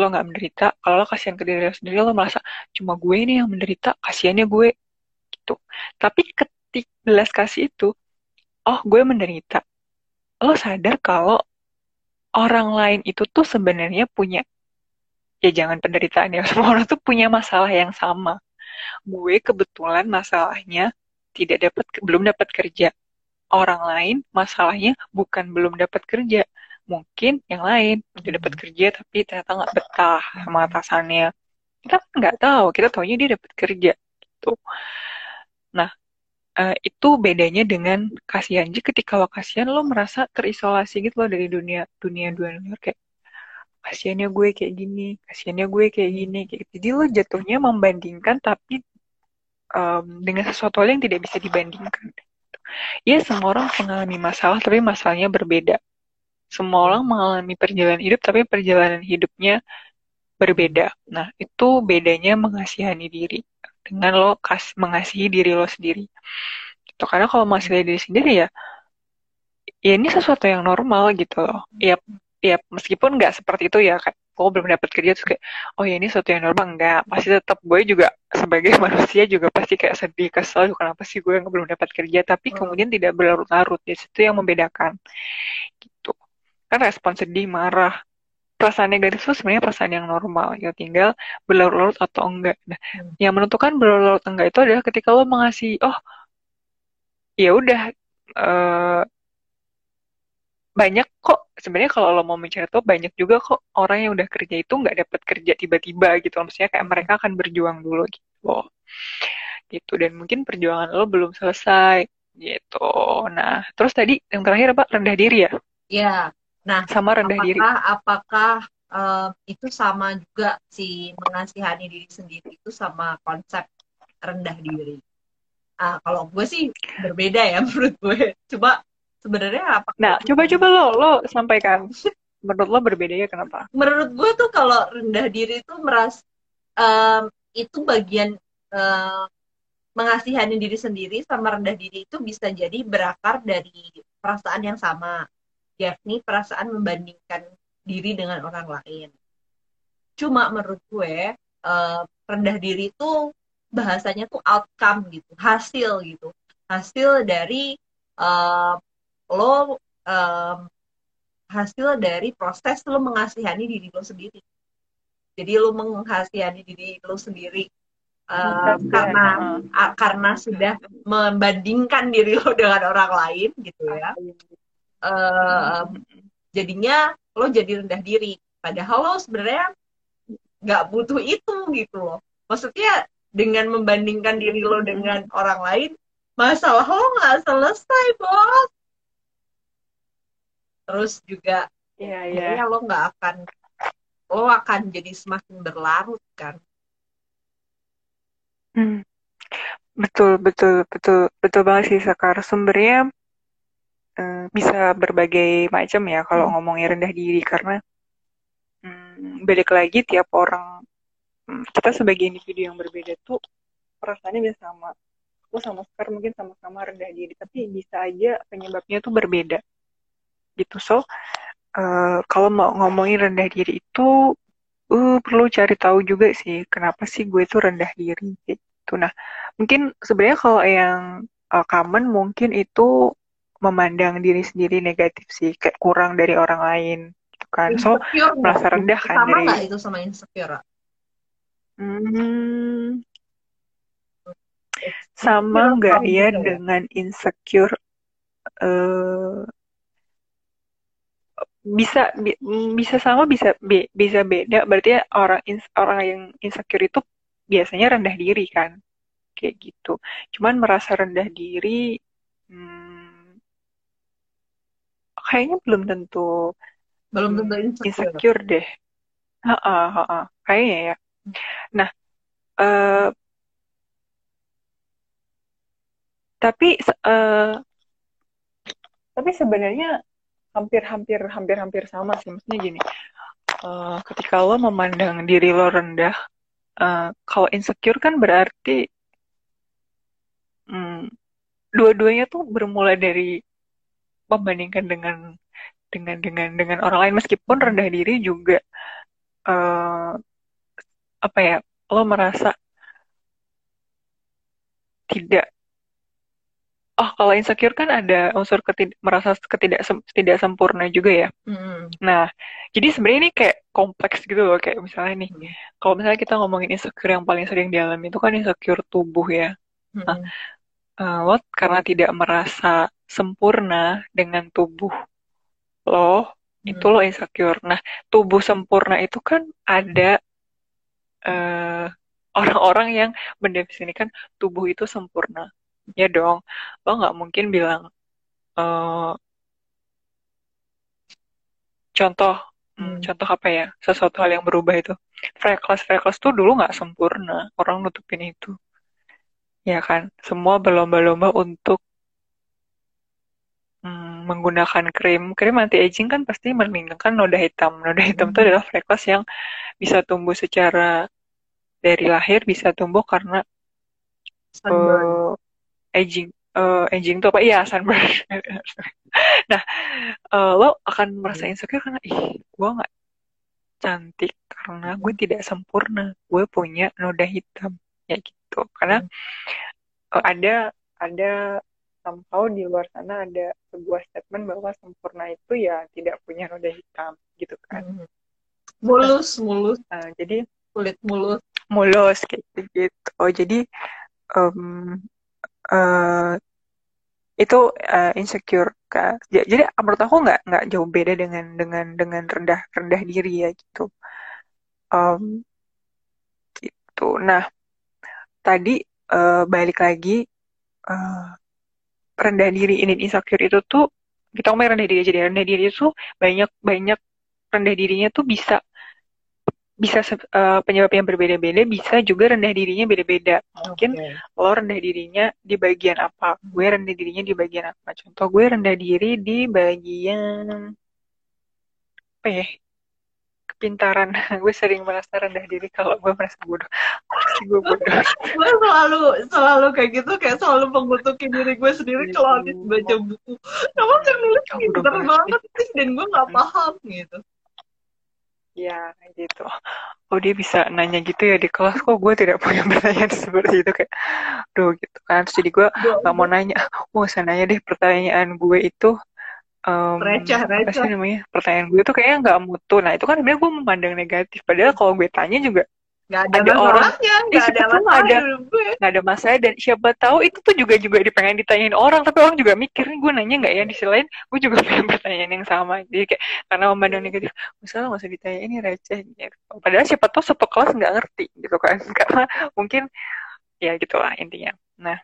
lo nggak menderita. Kalau lo kasihan ke diri lo sendiri lo merasa cuma gue nih yang menderita kasihannya gue. Gitu. Tapi ketik belas kasih itu oh gue menderita. Lo sadar kalau orang lain itu tuh sebenarnya punya ya jangan penderitaan ya semua orang tuh punya masalah yang sama gue kebetulan masalahnya tidak dapat belum dapat kerja. Orang lain masalahnya bukan belum dapat kerja. Mungkin yang lain udah dapat kerja tapi ternyata nggak betah sama atasannya. Kita kan nggak tahu kita taunya dia dapat kerja gitu. Nah eh, itu bedanya dengan kasihan. Jadi ketika lo kasihan lo merasa terisolasi gitu loh dari dunia dunia dunia luar kayak kasihannya gue kayak gini kasihannya gue kayak gini kayak gitu. jadi lo jatuhnya membandingkan tapi em, dengan sesuatu yang tidak bisa dibandingkan. Ya semua orang mengalami masalah tapi masalahnya berbeda. Semua orang mengalami perjalanan hidup tapi perjalanan hidupnya berbeda. Nah itu bedanya mengasihani diri dengan lo kas mengasihi diri lo sendiri. Itu karena kalau mengasihi diri sendiri ya ya ini sesuatu yang normal gitu loh. Ya ya meskipun nggak seperti itu ya kayak gue belum dapat kerja terus kayak oh ya ini sesuatu yang normal enggak pasti tetap gue juga sebagai manusia juga pasti kayak sedih kesel kenapa sih gue yang belum dapat kerja tapi Hmm. kemudian tidak berlarut-larut di situ yang membedakan gitu kan respon sedih marah perasaan negatif itu sebenarnya perasaan yang normal ya tinggal berlarut-larut atau enggak nah Hmm. yang menentukan berlarut-larut enggak itu adalah ketika lo mengasihi oh ya udah eh, banyak kok. Sebenarnya kalau lo mau mencari tuh banyak juga kok orang yang udah kerja itu nggak dapat kerja tiba-tiba gitu. Maksudnya kayak mereka akan berjuang dulu gitu. Gitu. Dan mungkin perjuangan lo belum selesai gitu. Nah terus tadi yang terakhir apa? Rendah diri ya? Ya, nah sama rendah diri. apakah apakah um, itu sama juga si mengasihani diri sendiri itu sama konsep rendah diri? Ah, kalau gue sih berbeda ya menurut gue. Coba sebenarnya apa? nah coba-coba lo lo sampaikan menurut lo berbedanya kenapa Menurut gue tuh kalau rendah diri itu meras um, itu bagian um, mengasihani diri sendiri sama rendah diri itu bisa jadi berakar dari perasaan yang sama, yakni perasaan membandingkan diri dengan orang lain. cuma menurut gue uh, rendah diri itu bahasanya tuh outcome gitu hasil gitu hasil dari uh, lo um, hasil dari proses lo mengasihani diri lo sendiri. Jadi lo menghasihani diri lo sendiri uh, karena uh, karena sudah membandingkan diri lo dengan orang lain gitu ya. Uh, jadinya lo jadi rendah diri. Padahal lo sebenarnya nggak butuh itu gitu loh. Maksudnya dengan membandingkan diri lo dengan orang lain masalah lo nggak selesai bos terus juga yeah, yeah. lo nggak akan lo akan jadi semakin berlarut kan hmm. betul betul betul betul banget sih Sekar sumbernya uh, bisa berbagai macam ya kalau hmm. ngomongin rendah diri karena hmm, balik lagi tiap orang hmm, kita sebagai individu yang berbeda tuh perasaannya bisa sama aku sama Sekar mungkin sama-sama rendah diri tapi bisa aja penyebabnya tuh berbeda gitu. So uh, kalau mau ngomongin rendah diri itu uh, perlu cari tahu juga sih kenapa sih gue tuh rendah diri gitu. Nah mungkin sebenarnya kalau yang uh, common mungkin itu memandang diri sendiri negatif sih kayak kurang dari orang lain gitu kan. So merasa rendah kan sama dari itu sama insecure hmm, sama nggak ya dengan insecure uh, bisa bi bisa sama bisa be bisa beda. Berarti orang orang yang insecure itu biasanya rendah diri kan? Kayak gitu. Cuman merasa rendah diri hmm, kayaknya belum tentu belum tentu insecure, insecure deh. Ha -ha, ha -ha. kayaknya ya. Nah uh, tapi uh, tapi sebenarnya hampir-hampir hampir-hampir sama sih. Maksudnya gini uh, ketika lo memandang diri lo rendah uh, kalau insecure kan berarti um, dua-duanya tuh bermula dari membandingkan dengan dengan dengan dengan orang lain. Meskipun rendah diri juga uh, apa ya lo merasa tidak oh kalau insecure kan ada unsur ketid merasa ketidak tidak sempurna juga ya. Mm. Nah, jadi sebenarnya ini kayak kompleks gitu loh kayak misalnya nih, mm. kalau misalnya kita ngomongin insecure yang paling sering dialami itu kan insecure tubuh ya. Mm. Nah, uh, lo karena tidak merasa sempurna dengan tubuh lo, mm. itu lo insecure. Nah, tubuh sempurna itu kan ada uh, orang-orang yang mendefinisikan tubuh itu sempurna ya dong. Lo nggak mungkin bilang uh, contoh hmm. hmm. contoh apa ya? Sesuatu hal yang berubah itu. Freckles freckles tuh dulu nggak sempurna. Orang nutupin itu. Ya kan? Semua berlomba-lomba untuk hmm, menggunakan krim. Krim anti aging kan pasti meninggalkan noda hitam. Noda hitam itu hmm. adalah freckles yang bisa tumbuh secara dari lahir bisa tumbuh karena uh, aging uh, aging itu apa? Iya sunburn. Nah uh, lo akan merasa insecure karena ih gue nggak cantik karena gue hmm. tidak sempurna. Gue punya noda hitam. Ya gitu. Karena uh, ada ada somehow di luar sana ada sebuah statement bahwa sempurna itu ya tidak punya noda hitam gitu kan. Hmm. mulus mulus. Uh, jadi kulit mulus. mulus gitu gitu. Oh jadi um, uh, itu uh, insecure kak. Jadi menurut aku nggak nggak jauh beda dengan dengan dengan rendah rendah diri ya gitu. Um, gitu. Nah tadi uh, balik lagi uh, rendah diri ini insecure itu tuh kita ngomong rendah diri aja deh. Rendah diri itu banyak banyak rendah dirinya tuh bisa bisa uh, penyebab yang berbeda-beda bisa juga rendah dirinya beda-beda. Mungkin okay. lo rendah dirinya di bagian apa? Gue rendah dirinya di bagian apa? Contoh gue rendah diri di bagian apa ya? Kepintaran. Gue sering merasa rendah diri kalau gue merasa bodoh. Gue bodoh. Gue selalu selalu kayak gitu kayak selalu mengutukin diri gue sendiri kalau habis baca buku. Kamu kan nulis pintar banget sih dan gue nggak paham gitu ya gitu. Oh dia bisa nanya gitu ya di kelas. Kok gue tidak punya pertanyaan seperti itu kayak duh gitu kan. Terus jadi gue nggak mau nanya. Oh saya nanya deh pertanyaan gue itu um, receh, receh. apa sih namanya pertanyaan gue tuh kayaknya nggak mutu. Nah itu kan sebenarnya gue memandang negatif. Padahal kalau gue tanya juga Gak ada, ada masalahnya, nggak ada masalah ada, gak ada masalah dan siapa tahu itu tuh juga juga dipengen ditanyain orang tapi orang juga mikir gue nanya nggak ya di sisi lain gue juga pengen pertanyaan yang sama. Jadi kayak karena memandang negatif misalnya nggak usah ditanya ini receh. Gitu. padahal siapa tahu satu kelas nggak ngerti gitu kan. Karena mungkin ya gitulah intinya. Nah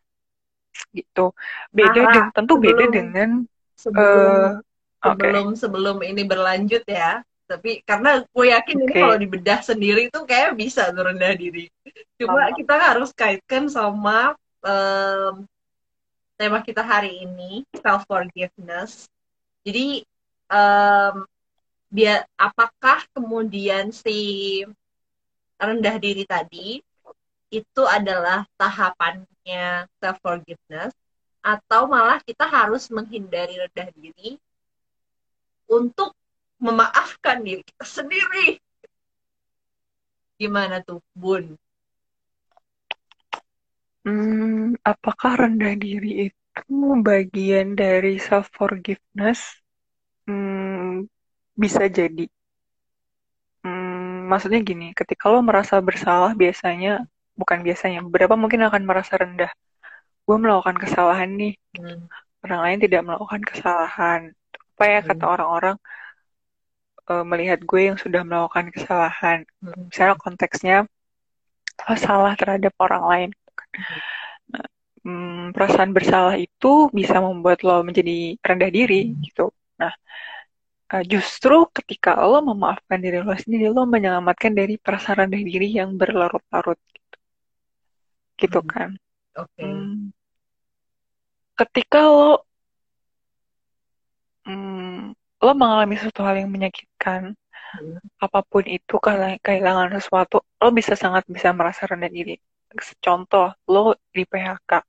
gitu. Beda nah, dengan tentu sebelum, beda dengan sebelum uh, sebelum okay. sebelum ini berlanjut ya tapi karena gue yakin okay. ini kalau dibedah sendiri itu kayak bisa tuh rendah diri cuma oh. kita harus kaitkan sama um, tema kita hari ini self forgiveness jadi um, biar apakah kemudian si rendah diri tadi itu adalah tahapannya self forgiveness atau malah kita harus menghindari rendah diri untuk memaafkan diri kita sendiri. Gimana tuh, Bun? Hmm, apakah rendah diri itu bagian dari self forgiveness? Hmm, bisa jadi. Hmm, maksudnya gini, ketika lo merasa bersalah biasanya, bukan biasanya, beberapa mungkin akan merasa rendah. Gue melakukan kesalahan nih, hmm. orang lain tidak melakukan kesalahan. Apa ya kata hmm. Uh, melihat gue yang sudah melakukan kesalahan. Hmm. Misalnya konteksnya oh, salah terhadap orang lain. Nah, hmm, perasaan bersalah itu bisa membuat lo menjadi rendah diri gitu. Nah, uh, justru ketika lo memaafkan diri lo sendiri, lo menyelamatkan dari perasaan rendah diri yang berlarut-larut gitu. Gitu hmm. kan. Oke. Okay. Hmm, ketika lo hmm, lo mengalami sesuatu hal yang menyakitkan, hmm. apa pun itu kehilangan sesuatu, lo bisa sangat bisa merasa rendah diri. Contoh, lo di PHK.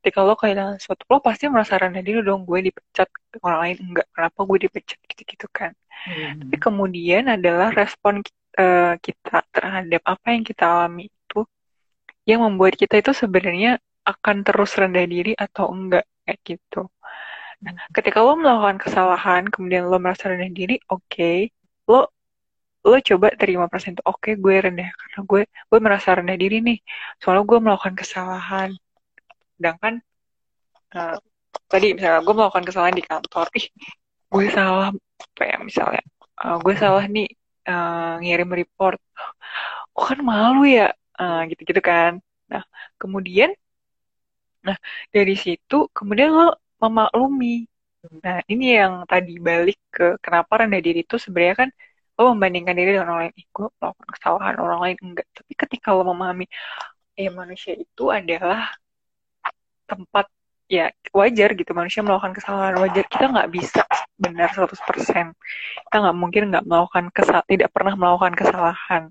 Ketika lo kehilangan sesuatu, lo pasti merasa rendah diri dong, gue dipecat, orang lain enggak. Kenapa gue dipecat gitu-gitu kan. Hmm. Tapi kemudian adalah respon uh, kita terhadap apa yang kita alami itu yang membuat kita itu sebenarnya akan terus rendah diri atau enggak kayak gitu. Ketika lo melakukan kesalahan, kemudian lo merasa rendah diri, oke, okay, lo lo coba terima persen itu, oke, okay, gue rendah karena gue gue merasa rendah diri nih, soalnya gue melakukan kesalahan. Sedangkan uh, tadi misalnya gue melakukan kesalahan di kantor, ih, gue salah apa ya misalnya, uh, gue salah nih uh, ngirim report, oh kan malu ya, uh, gitu-gitu kan. Nah, kemudian, nah dari situ kemudian lo memaklumi. Nah, ini yang tadi balik ke kenapa rendah diri itu sebenarnya kan lo membandingkan diri dengan orang lain. Ih, gue melakukan kesalahan orang lain enggak. Tapi ketika lo memahami, ya manusia itu adalah tempat ya wajar gitu manusia melakukan kesalahan wajar kita nggak bisa benar 100% kita nggak mungkin nggak melakukan kesal tidak pernah melakukan kesalahan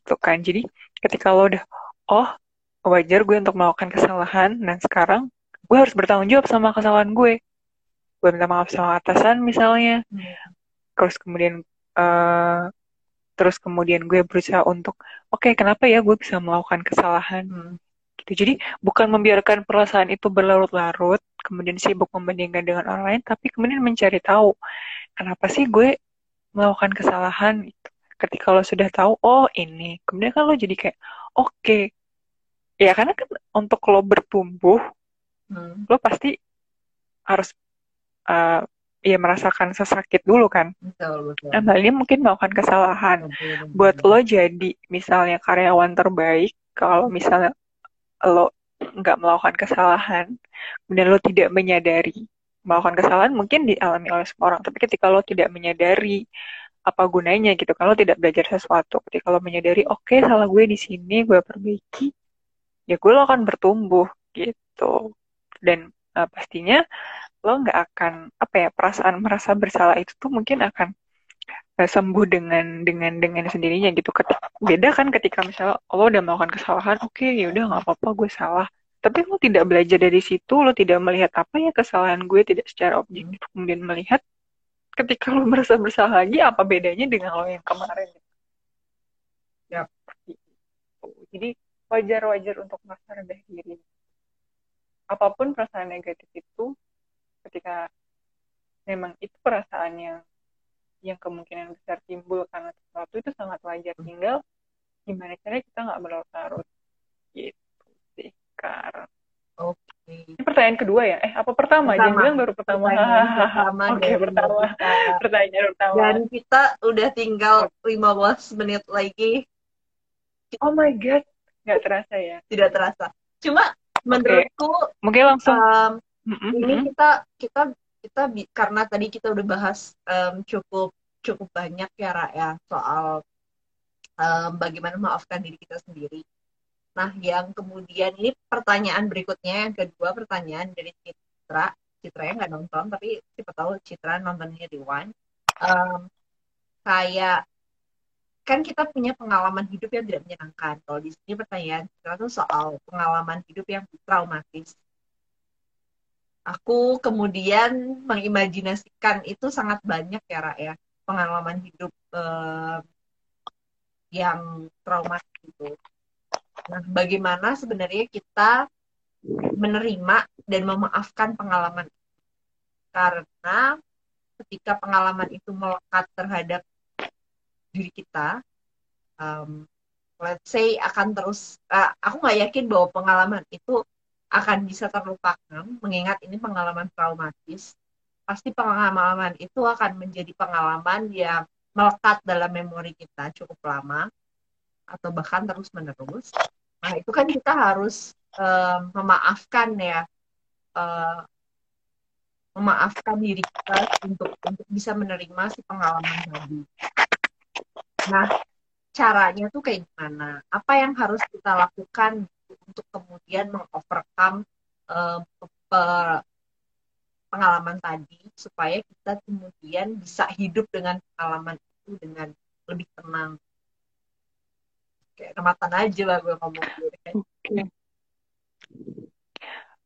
gitu kan jadi ketika lo udah oh wajar gue untuk melakukan kesalahan dan sekarang gue harus bertanggung jawab sama kesalahan gue gue minta maaf sama atasan misalnya hmm. terus kemudian uh, terus kemudian gue berusaha untuk oke okay, kenapa ya gue bisa melakukan kesalahan hmm. gitu jadi bukan membiarkan perasaan itu berlarut-larut kemudian sibuk membandingkan dengan orang lain tapi kemudian mencari tahu kenapa sih gue melakukan kesalahan itu ketika lo sudah tahu oh ini kemudian kan lo jadi kayak oke okay. ya karena kan untuk lo bertumbuh hmm. lo pasti harus uh, ya merasakan sesakit dulu kan. Betul, betul. Nah, ini mungkin melakukan kesalahan. Betul, betul, Buat lo jadi misalnya karyawan terbaik, kalau misalnya lo nggak melakukan kesalahan, kemudian lo tidak menyadari melakukan kesalahan mungkin dialami oleh semua orang. Tapi ketika lo tidak menyadari apa gunanya gitu, kalau tidak belajar sesuatu, ketika lo menyadari, oke okay, salah gue di sini, gue perbaiki, ya gue lo akan bertumbuh gitu dan uh, pastinya lo nggak akan apa ya perasaan merasa bersalah itu tuh mungkin akan uh, sembuh dengan dengan dengan sendirinya gitu beda kan ketika misalnya lo udah melakukan kesalahan oke okay, ya nggak apa-apa gue salah tapi lo tidak belajar dari situ lo tidak melihat apa ya kesalahan gue tidak secara objektif kemudian melihat ketika lo merasa bersalah lagi apa bedanya dengan lo yang kemarin. Gitu. Jadi wajar-wajar untuk merasa rendah diri. Apa pun perasaan negatif itu, ketika memang itu perasaan yang yang kemungkinan besar timbul karena sesuatu itu sangat wajar. Tinggal gimana caranya kita nggak berlarut-larut. Gitu sih, Kar. Oke. Okay. Ini pertanyaan kedua ya? Eh, apa pertama? Jangan bilang baru pertama. pertama Oke, okay, pertama. Pertanyaan pertama. Dan kita udah tinggal 15 menit lagi. Oh my God. Nggak terasa ya? Tidak terasa. Cuma menurutku okay. mungkin langsung um, mm -hmm. ini kita kita kita karena tadi kita udah bahas um, cukup cukup banyak ya Ra, ya soal um, bagaimana maafkan diri kita sendiri. Nah, yang kemudian ini pertanyaan berikutnya yang kedua pertanyaan dari Citra. Citra yang nggak nonton tapi siapa tahu Citra nontonnya di One. Um, kayak kan kita punya pengalaman hidup yang tidak menyenangkan. Kalau di sini pertanyaan kita tuh soal pengalaman hidup yang traumatis. Aku kemudian mengimajinasikan itu sangat banyak ya, Ra, ya. Pengalaman hidup eh, yang traumatis itu. Nah, bagaimana sebenarnya kita menerima dan memaafkan pengalaman? Karena ketika pengalaman itu melekat terhadap diri kita um, let's say akan terus uh, aku nggak yakin bahwa pengalaman itu akan bisa terlupakan mengingat ini pengalaman traumatis. Pasti pengalaman itu akan menjadi pengalaman yang melekat dalam memori kita cukup lama atau bahkan terus menerus nah itu kan kita harus um, memaafkan ya uh, memaafkan diri kita untuk untuk bisa menerima si pengalaman tadi Nah, caranya tuh kayak gimana? Apa yang harus kita lakukan untuk kemudian mengovercome uh, pengalaman tadi supaya kita kemudian bisa hidup dengan pengalaman itu dengan lebih tenang. Kayak rematan aja lah gue ngomong gitu kan. Okay.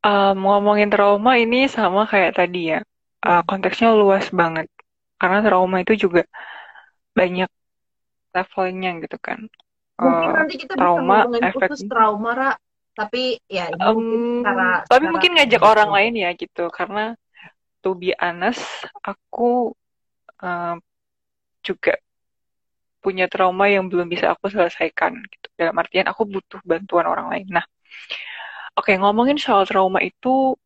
Um, ngomongin trauma ini sama kayak tadi ya, uh, konteksnya luas banget. Karena trauma itu juga banyak levelnya gitu kan. Mungkin uh, nanti kita trauma, bisa efek... khusus trauma, Ra. Tapi ya ini um, mungkin cara, Tapi cara mungkin ngajak gitu. orang lain ya gitu. Karena to be honest, aku uh, juga punya trauma yang belum bisa aku selesaikan gitu. Dalam artian aku butuh bantuan orang lain. Nah, oke okay, ngomongin soal trauma itu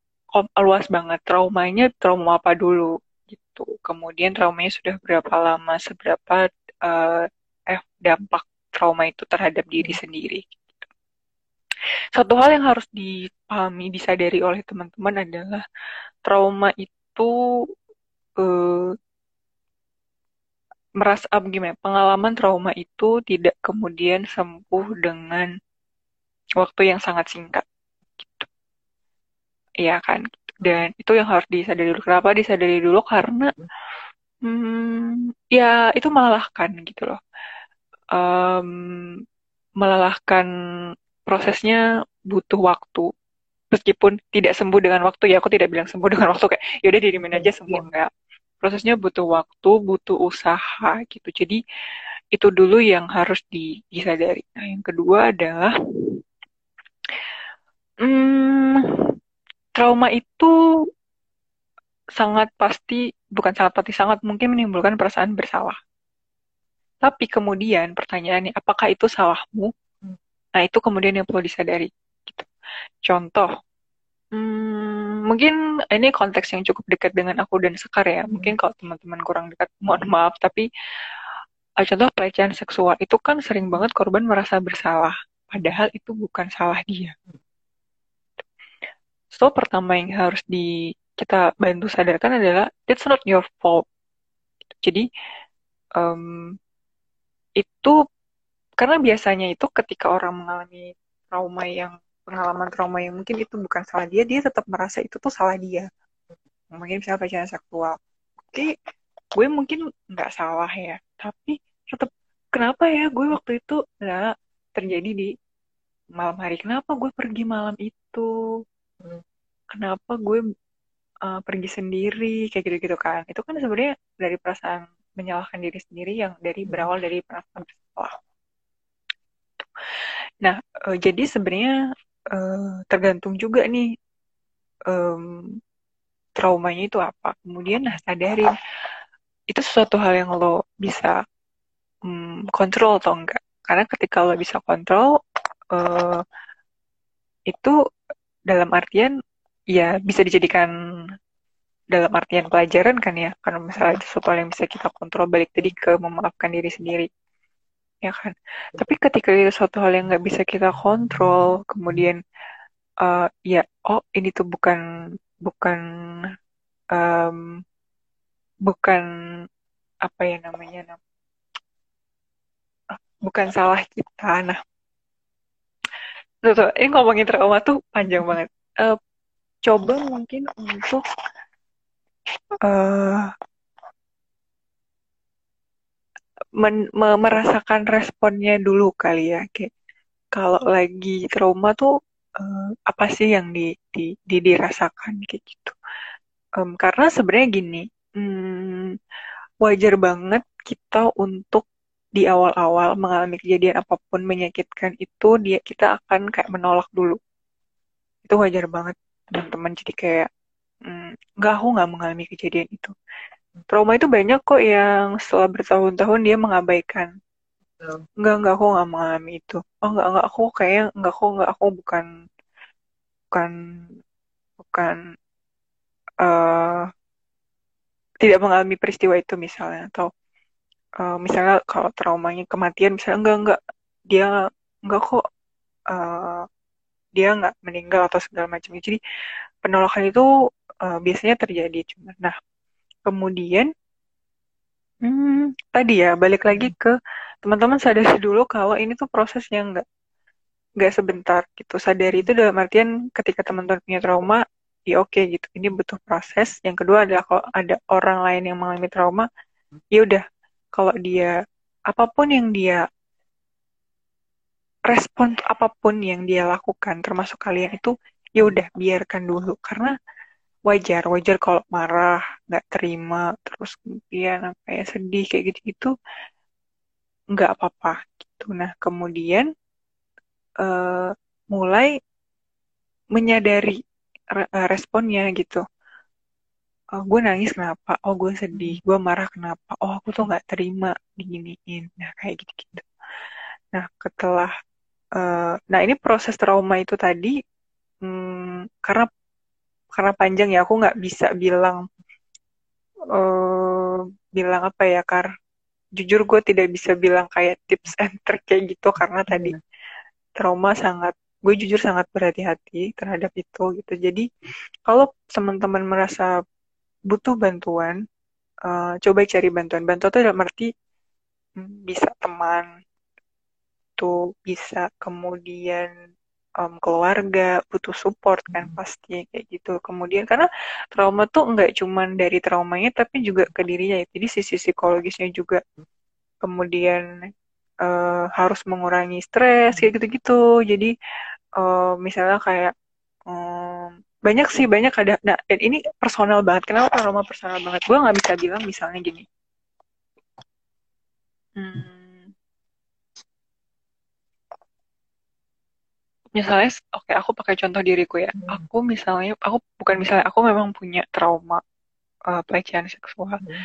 luas banget. Traumanya trauma apa dulu gitu. Kemudian traumanya sudah berapa lama, seberapa uh, dampak trauma itu terhadap diri sendiri. Satu hal yang harus dipahami, disadari oleh teman-teman adalah trauma itu eh, merasa ah, gimana? Pengalaman trauma itu tidak kemudian sembuh dengan waktu yang sangat singkat. Gitu. Iya kan? Dan itu yang harus disadari dulu. Kenapa disadari dulu? Karena hmm, ya itu melelahkan gitu loh um, melelahkan prosesnya butuh waktu. Meskipun tidak sembuh dengan waktu ya aku tidak bilang sembuh dengan waktu kayak yaudah dirimin aja sembuh. yeah. enggak. Prosesnya butuh waktu butuh usaha gitu. Jadi itu dulu yang harus disadari. Nah yang kedua adalah hmm, trauma itu sangat pasti bukan sangat pasti sangat mungkin menimbulkan perasaan bersalah tapi kemudian pertanyaannya, apakah itu salahmu? Nah, itu kemudian yang perlu disadari. Gitu. Contoh, hmm, mungkin ini konteks yang cukup dekat dengan aku dan Sekar ya. Mungkin kalau teman-teman kurang dekat, mohon maaf. Tapi uh, contoh pelecehan seksual itu kan sering banget korban merasa bersalah. Padahal itu bukan salah dia. So, pertama yang harus di kita bantu sadarkan adalah it's not your fault. Jadi, um, itu karena biasanya itu ketika orang mengalami trauma yang pengalaman trauma yang mungkin itu bukan salah dia, dia tetap merasa itu tuh salah dia. Mungkin misalnya pelecehan seksual. Oke, gue mungkin nggak salah ya, tapi tetap kenapa ya gue waktu itu nggak terjadi di malam hari. Kenapa gue pergi malam itu? Kenapa gue uh, pergi sendiri kayak gitu-gitu kan? Itu kan sebenarnya dari perasaan menyalahkan diri sendiri yang dari hmm. berawal dari perasaan bersalah. Nah, uh, jadi sebenarnya uh, tergantung juga nih um, traumanya itu apa. Kemudian nah sadarin itu sesuatu hal yang lo bisa um, kontrol atau enggak. Karena ketika lo bisa kontrol uh, itu dalam artian ya bisa dijadikan dalam artian pelajaran kan ya karena misalnya sesuatu yang bisa kita kontrol balik tadi ke memaafkan diri sendiri ya kan? Tapi ketika itu suatu hal yang nggak bisa kita kontrol kemudian uh, ya oh ini tuh bukan bukan um, bukan apa ya namanya bukan salah kita nah. Tuh, tuh ini ngomongin trauma tuh panjang banget. Uh, coba mungkin untuk uh, men, me, merasakan responnya dulu kali ya kayak kalau lagi trauma tuh uh, apa sih yang di, di, di dirasakan kayak gitu. Um, karena sebenarnya gini hmm, wajar banget kita untuk di awal-awal mengalami kejadian apa pun menyakitkan itu dia kita akan kayak menolak dulu. Itu wajar banget teman-teman. Jadi kayak mm, nggak aku nggak mengalami kejadian itu. Trauma itu banyak kok yang setelah bertahun-tahun dia mengabaikan. Nggak nggak aku nggak mengalami itu. Oh nggak nggak aku kayak nggak aku nggak aku bukan bukan bukan uh, tidak mengalami peristiwa itu misalnya. Atau uh, misalnya kalau traumanya kematian misalnya enggak enggak dia enggak kok uh, dia nggak meninggal atau segala macam jadi penolakan itu uh, biasanya terjadi cuma nah kemudian hmm, tadi ya balik lagi ke teman-teman sadari dulu kalau ini tuh proses yang nggak nggak sebentar gitu. Sadari itu dalam artian ketika teman-teman punya trauma ya oke okay, gitu ini butuh proses. Yang kedua adalah kalau ada orang lain yang mengalami trauma ya udah kalau dia apa pun yang dia respon apa pun yang dia lakukan termasuk kalian itu ya udah biarkan dulu. Karena wajar wajar kalau marah nggak terima terus kemudian ya sedih kayak gitu gitu nggak apa-apa gitu. Nah kemudian uh, mulai menyadari eh, responnya gitu. Oh, gue nangis kenapa? Oh gue sedih gue marah kenapa? Oh aku tuh nggak terima diginiin. Nah kayak gitu gitu nah setelah uh, nah ini proses trauma itu tadi hmm, karena karena panjang ya aku nggak bisa bilang uh, bilang apa ya kar. Jujur gue tidak bisa bilang kayak tips and trick kayak gitu karena tadi iya. trauma sangat gue jujur sangat berhati-hati terhadap itu gitu. Jadi kalau teman-teman merasa butuh bantuan uh, coba cari bantuan. Bantuan itu dalam arti hmm, bisa teman tuh bisa kemudian um, keluarga butuh support kan hmm. pasti kayak gitu. Kemudian karena trauma tuh nggak cuman dari traumanya tapi juga ke dirinya ya. jadi sisi psikologisnya juga kemudian uh, harus mengurangi stres kayak gitu-gitu. Jadi uh, misalnya kayak um, banyak sih banyak ada. Nah dan ini personal banget. Kenapa trauma personal banget? Gue nggak bisa bilang misalnya gini. Hmm, misalnya oke okay, aku pakai contoh diriku ya hmm. aku misalnya aku bukan misalnya aku memang punya trauma uh, pelecehan seksual hmm.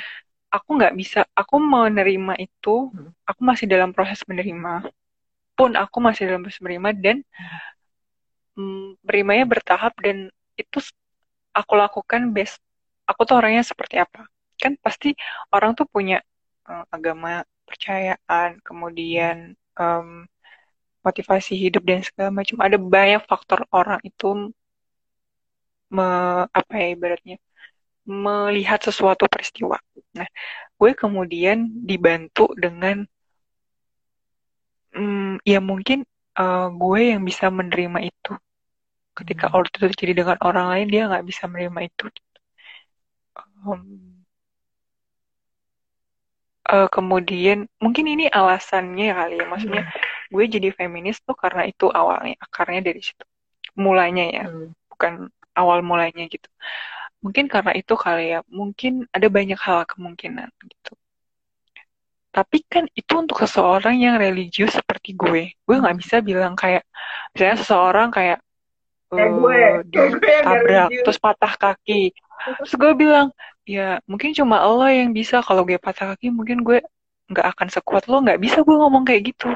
aku nggak bisa aku menerima itu hmm. aku masih dalam proses menerima pun aku masih dalam proses menerima dan hmm, menerimanya bertahap dan itu aku lakukan best aku tuh orangnya seperti apa kan pasti orang tuh punya uh, agama percayaan kemudian um, motivasi hidup dan segala macam ada banyak faktor orang itu me, apa ya ibaratnya melihat sesuatu peristiwa. Nah, gue kemudian dibantu dengan mm, ya mungkin uh, gue yang bisa menerima itu. Ketika hmm. itu terjadi dengan orang lain, dia nggak bisa menerima itu. Um, uh, kemudian mungkin ini alasannya kali ya, maksudnya hmm gue jadi feminis tuh karena itu awalnya akarnya dari situ. Mulanya ya hmm. bukan awal mulanya gitu. Mungkin karena itu kali ya mungkin ada banyak hal kemungkinan gitu. Tapi kan itu untuk seseorang yang religius seperti gue. Gue nggak bisa bilang kayak misalnya seseorang kayak Kayak gue, uh, kayak gue terus patah kaki. Terus gue bilang ya mungkin cuma Allah yang bisa. Kalau gue patah kaki mungkin gue nggak akan sekuat lo. Nggak bisa gue ngomong kayak gitu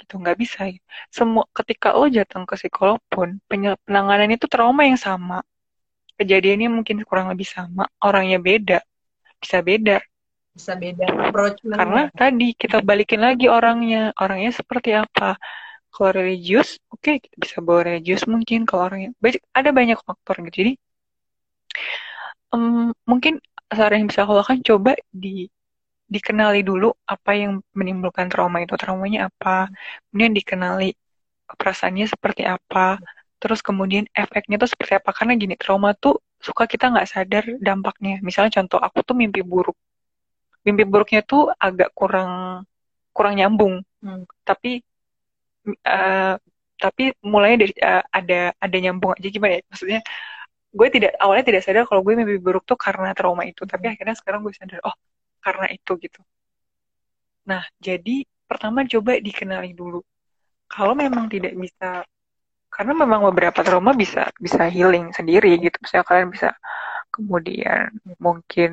gitu nggak bisa. Semua ketika lo datang ke psikolog pun penanganan itu trauma yang sama. Kejadiannya mungkin kurang lebih sama orangnya beda bisa beda. Bisa beda approachment. karena tadi kita balikin lagi orangnya orangnya seperti apa. Kalau religius oke kita bisa bawa religius mungkin kalau orangnya banyak- ada banyak faktor gitu. Jadi em, mungkin saran yang bisa aku lakukan coba di dikenali dulu apa yang menimbulkan trauma itu. Traumanya apa? Kemudian dikenali perasaannya seperti apa? Terus kemudian efeknya tuh seperti apa? Karena gini trauma tuh suka kita nggak sadar dampaknya. Misalnya contoh aku tuh mimpi buruk. Mimpi buruknya tuh agak kurang kurang nyambung. Hmm. tapi eh, tapi mulainya dari eh, ada ada nyambung aja gimana ya? Maksudnya gue tidak awalnya tidak sadar kalau gue mimpi buruk tuh karena trauma itu. Tapi akhirnya sekarang gue sadar oh karena itu gitu. Nah jadi pertama coba dikenali dulu. Kalau memang tidak bisa karena memang beberapa trauma bisa bisa healing sendiri gitu. Misalnya kalian bisa kemudian mungkin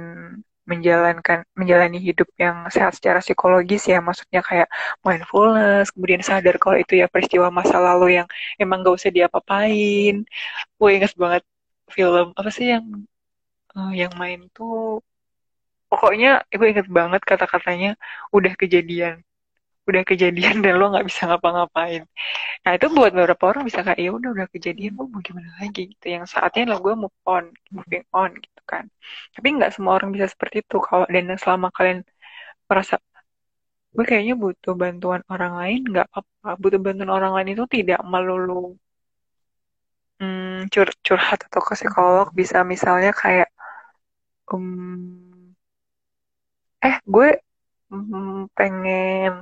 menjalankan menjalani hidup yang sehat secara psikologis ya. Maksudnya kayak mindfulness kemudian sadar kalau itu ya peristiwa masa lalu yang emang gak usah diapa-apain. Gue inget banget film apa sih yang eh, yang main tuh pokoknya gue inget banget kata-katanya udah kejadian. Udah kejadian dan lo nggak bisa ngapa-ngapain. Nah itu buat beberapa orang bisa kayak ya udah udah kejadian lo mau gimana lagi? Gitu. Yang saatnya lah gue move on moving on gitu kan. Tapi nggak semua orang bisa seperti itu. Kalau dan selama kalian merasa gue kayaknya butuh bantuan orang lain nggak apa-apa. Butuh bantuan orang lain itu tidak melulu hmm, cur curhat atau ke psikolog. Bisa misalnya kayak um, eh gue mm, pengen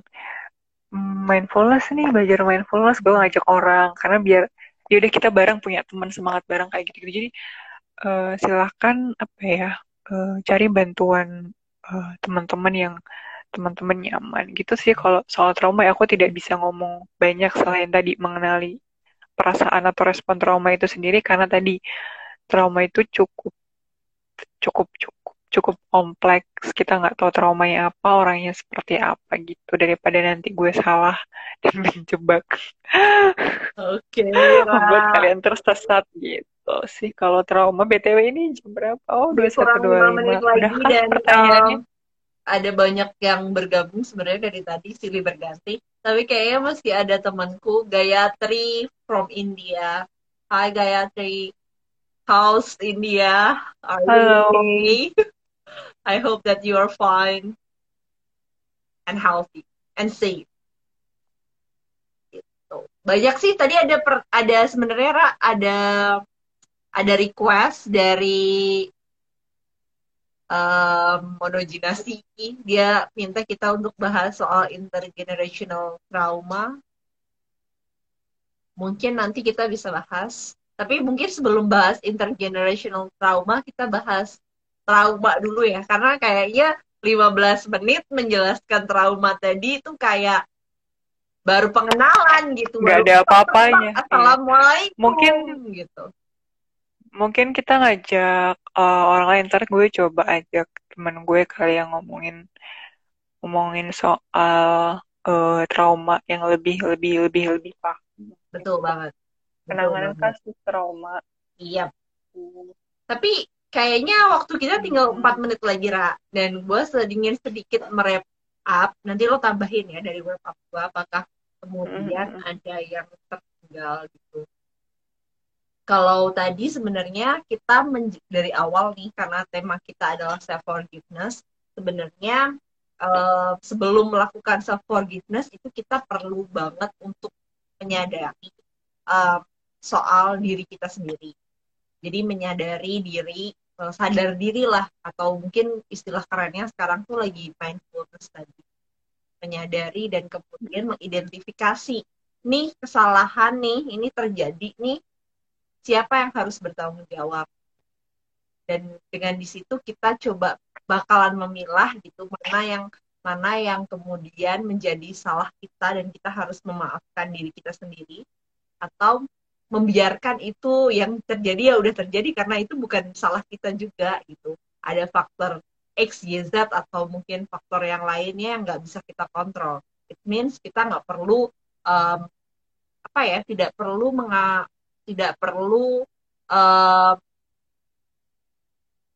mindfulness nih belajar mindfulness gue ngajak orang karena biar yaudah kita bareng punya teman semangat bareng kayak gitu, -gitu. jadi eh, silahkan apa ya eh, cari bantuan eh, teman-teman yang teman-teman nyaman gitu sih kalau soal trauma ya, aku tidak bisa ngomong banyak selain tadi mengenali perasaan atau respon trauma itu sendiri karena tadi trauma itu cukup cukup cukup cukup kompleks kita nggak tahu traumanya apa orangnya seperti apa gitu daripada nanti gue salah dan menjebak Oke, membuat Ra. kalian tersesat gitu sih. Kalau trauma btw ini jam berapa? Oh dua satu dua lima. udah kan dan pertanyaannya. um, ada banyak yang bergabung sebenarnya dari tadi silih berganti. Tapi kayaknya masih ada temanku Gayatri from India. Hai Gayatri. How's India. Are you okay I hope that you are fine and healthy and safe. Gitu. Banyak sih tadi ada per, ada sebenarnya ada ada request dari um, monojinasi dia minta kita untuk bahas soal intergenerational trauma. Mungkin nanti kita bisa bahas. Tapi mungkin sebelum bahas intergenerational trauma kita bahas trauma dulu ya. Karena kayaknya 15 menit menjelaskan trauma tadi itu kayak baru pengenalan gitu nggak baru ada apa-apanya iya. assalamualaikum mungkin gitu. mungkin kita ngajak uh, orang lain ntar gue coba ajak teman gue kali yang ngomongin ngomongin soal uh, trauma yang lebih lebih lebih lebih paham. Betul banget. Penanganan kasus trauma. Iya. Tapi kayaknya waktu kita tinggal Hmm. 4 menit lagi Ra dan gue sedingin sedikit merep up nanti lo tambahin ya dari wrap up gue apakah kemudian Hmm. ada yang tertinggal gitu kalau tadi sebenarnya kita men- dari awal nih karena tema kita adalah self forgiveness sebenarnya eh, sebelum melakukan self forgiveness itu kita perlu banget untuk menyadari eh, soal diri kita sendiri jadi menyadari diri sadar diri lah atau mungkin istilah kerennya sekarang tuh lagi mindfulness tadi. Menyadari dan kemudian mengidentifikasi nih kesalahan nih ini terjadi nih siapa yang harus bertanggung jawab? Dan dengan di situ kita coba bakalan memilah gitu mana yang mana yang kemudian menjadi salah kita dan kita harus memaafkan diri kita sendiri atau membiarkan itu yang terjadi ya udah terjadi karena itu bukan salah kita juga gitu ada faktor X, Y, Z atau mungkin faktor yang lainnya yang nggak bisa kita kontrol it means kita nggak perlu um, apa ya tidak perlu menga tidak perlu uh,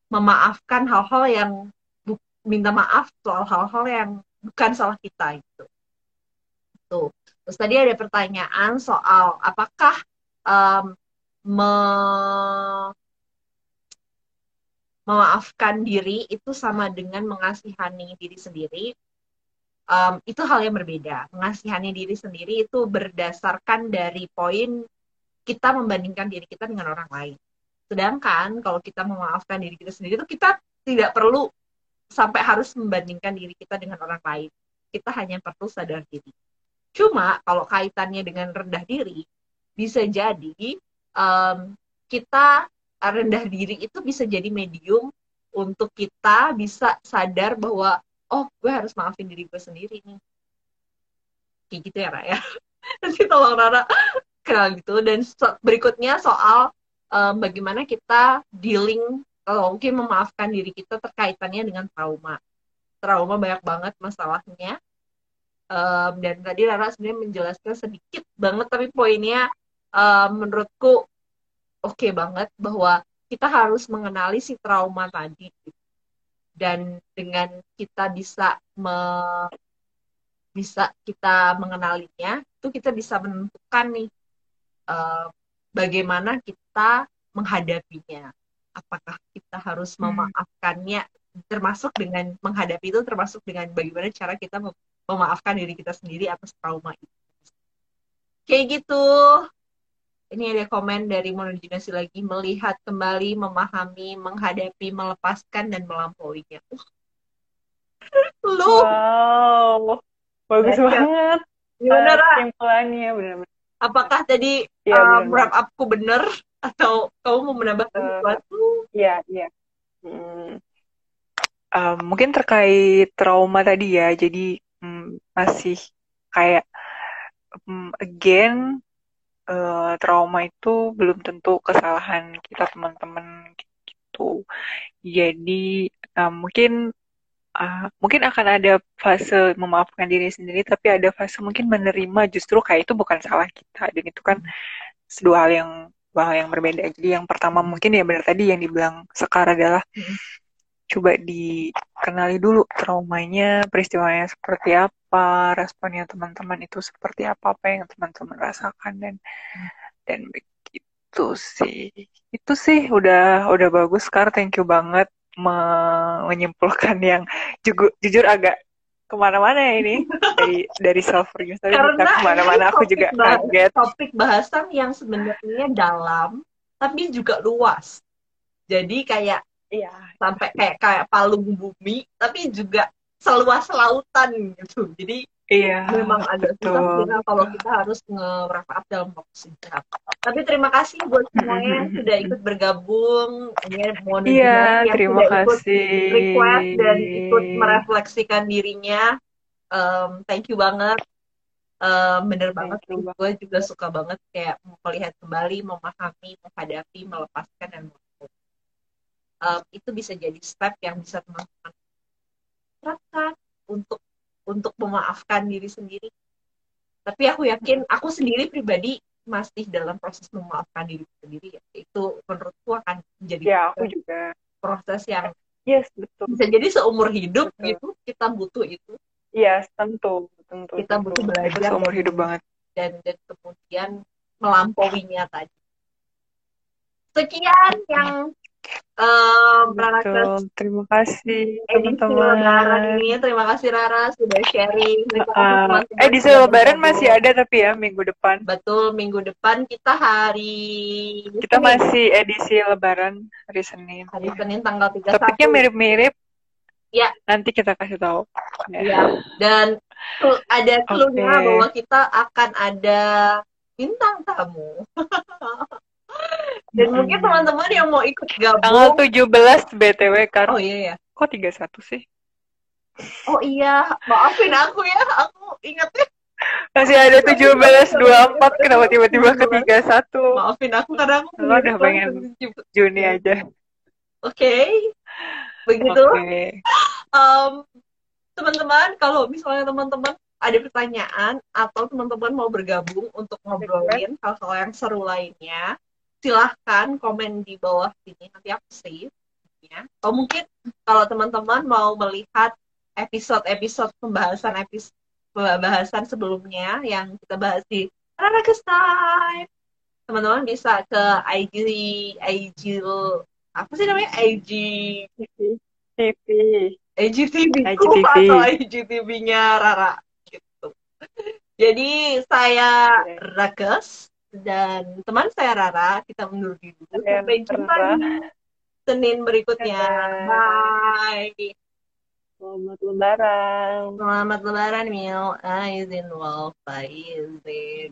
memaafkan hal-hal yang minta maaf soal hal-hal yang bukan salah kita itu. Tuh. Terus tadi ada pertanyaan soal apakah um, me memaafkan diri itu sama dengan mengasihani diri sendiri. Um, itu hal yang berbeda. Mengasihani diri sendiri itu berdasarkan dari poin kita membandingkan diri kita dengan orang lain. Sedangkan kalau kita memaafkan diri kita sendiri itu kita tidak perlu sampai harus membandingkan diri kita dengan orang lain. Kita hanya perlu sadar diri. Cuma kalau kaitannya dengan rendah diri, bisa jadi um, kita rendah diri itu bisa jadi medium untuk kita bisa sadar bahwa oh gue harus maafin diri gue sendiri nih. Kayak gitu ya Raya. Nanti tolong Rara kenal gitu. Dan so berikutnya soal um, bagaimana kita dealing kalau mungkin memaafkan diri kita terkaitannya dengan trauma. Trauma banyak banget masalahnya. Um, dan tadi Rara sebenarnya menjelaskan sedikit banget, tapi poinnya um, menurutku oke okay banget bahwa kita harus mengenali si trauma tadi. Dan dengan kita bisa me, bisa kita mengenalinya, itu kita bisa menentukan nih uh, bagaimana kita menghadapinya apakah kita harus hmm. memaafkannya termasuk dengan menghadapi itu termasuk dengan bagaimana cara kita memaafkan diri kita sendiri atas trauma itu kayak gitu ini ada komen dari monojinasi lagi melihat kembali memahami menghadapi melepaskan dan melampauinya. Uh. lu. Wow. Bagus Baca. banget. Gimana kesimpulannya benar apakah tadi ya, um, wrap upku bener? Atau kamu mau menambahkan uh, sesuatu? Iya, iya. Hmm, um, mungkin terkait trauma tadi ya, jadi um, masih kayak um, again uh, trauma itu belum tentu kesalahan kita teman-teman gitu. Jadi um, mungkin uh, mungkin akan ada fase memaafkan diri sendiri, tapi ada fase mungkin menerima justru kayak itu bukan salah kita dan itu kan dua hal yang hal yang berbeda. Jadi yang pertama mungkin ya benar tadi yang dibilang Sekar adalah. Coba dikenali dulu traumanya, peristiwanya seperti apa, responnya teman-teman itu seperti apa, apa yang teman-teman rasakan dan dan begitu sih. Itu sih udah udah bagus Sekar, thank you banget menyimpulkan yang jujur, jujur agak ke mana-mana ya ini. Dari dari self review tapi Karena ke mana-mana aku juga kaget. topik bahasan yang sebenarnya dalam tapi juga luas. Jadi kayak iya. sampai kayak kayak palung bumi tapi juga seluas lautan gitu jadi Iya. Memang agak susah kita kalau kita harus nge-wrap up dalam waktu singkat. Tapi terima kasih buat semuanya yang sudah ikut bergabung. Ini mohon iya, yang terima sudah kasih. ikut request dan ikut merefleksikan dirinya. Um, thank you banget. Um, bener banget. Gue juga suka banget kayak melihat kembali, memahami, menghadapi, melepaskan dan um, itu bisa jadi step yang bisa teman-teman terapkan untuk untuk memaafkan diri sendiri. Tapi aku yakin aku sendiri pribadi masih dalam proses memaafkan diri sendiri ya. Itu menurutku akan menjadi ya, aku juga. proses yang yes betul bisa jadi seumur hidup betul. gitu kita butuh itu. Yes tentu tentu. Kita tentu. butuh belajar itu seumur hidup banget. Dan dan kemudian melampauinya tadi. Sekian yang Um, Betul. Terima kasih teman-teman. ini terima kasih Rara sudah sharing. uh, edisi Lebaran masih ada tapi ya minggu depan. Betul minggu depan kita hari. Kita Senin. masih edisi Lebaran hari Senin. Hari ya. Senin tanggal 31. Topiknya mirip-mirip. Ya. Nanti kita kasih tahu. Ya. ya. Dan ada clue-nya okay. bahwa kita akan ada bintang tamu. Dan hmm. mungkin teman-teman yang mau ikut gabung tanggal 17 BTW kan. Oh iya ya. Kok 31 sih? Oh iya, maafin aku ya. Aku ingatnya Masih ada 17 24 kenapa tiba-tiba ke 31? maafin aku karena aku Lo udah pengen Juni aja. Oke. Begitu. Oke. Em, teman-teman, kalau misalnya teman-teman ada pertanyaan atau teman-teman mau bergabung untuk ngobrolin hal-hal yang seru lainnya, silahkan komen di bawah sini nanti aku save ya. Atau mungkin kalau teman-teman mau melihat episode-episode pembahasan episode pembahasan sebelumnya yang kita bahas di Rarakes Time, teman-teman bisa ke IG IG apa sih namanya IG TV. IGTV IGTV. atau IGTV-nya Rara gitu. Jadi saya Oke. Dan teman saya Rara kita undur diri dulu sampai jumpa Senin berikutnya. Bye. Selamat lebaran. Selamat Lebaran Mil. Aizin wal faizin.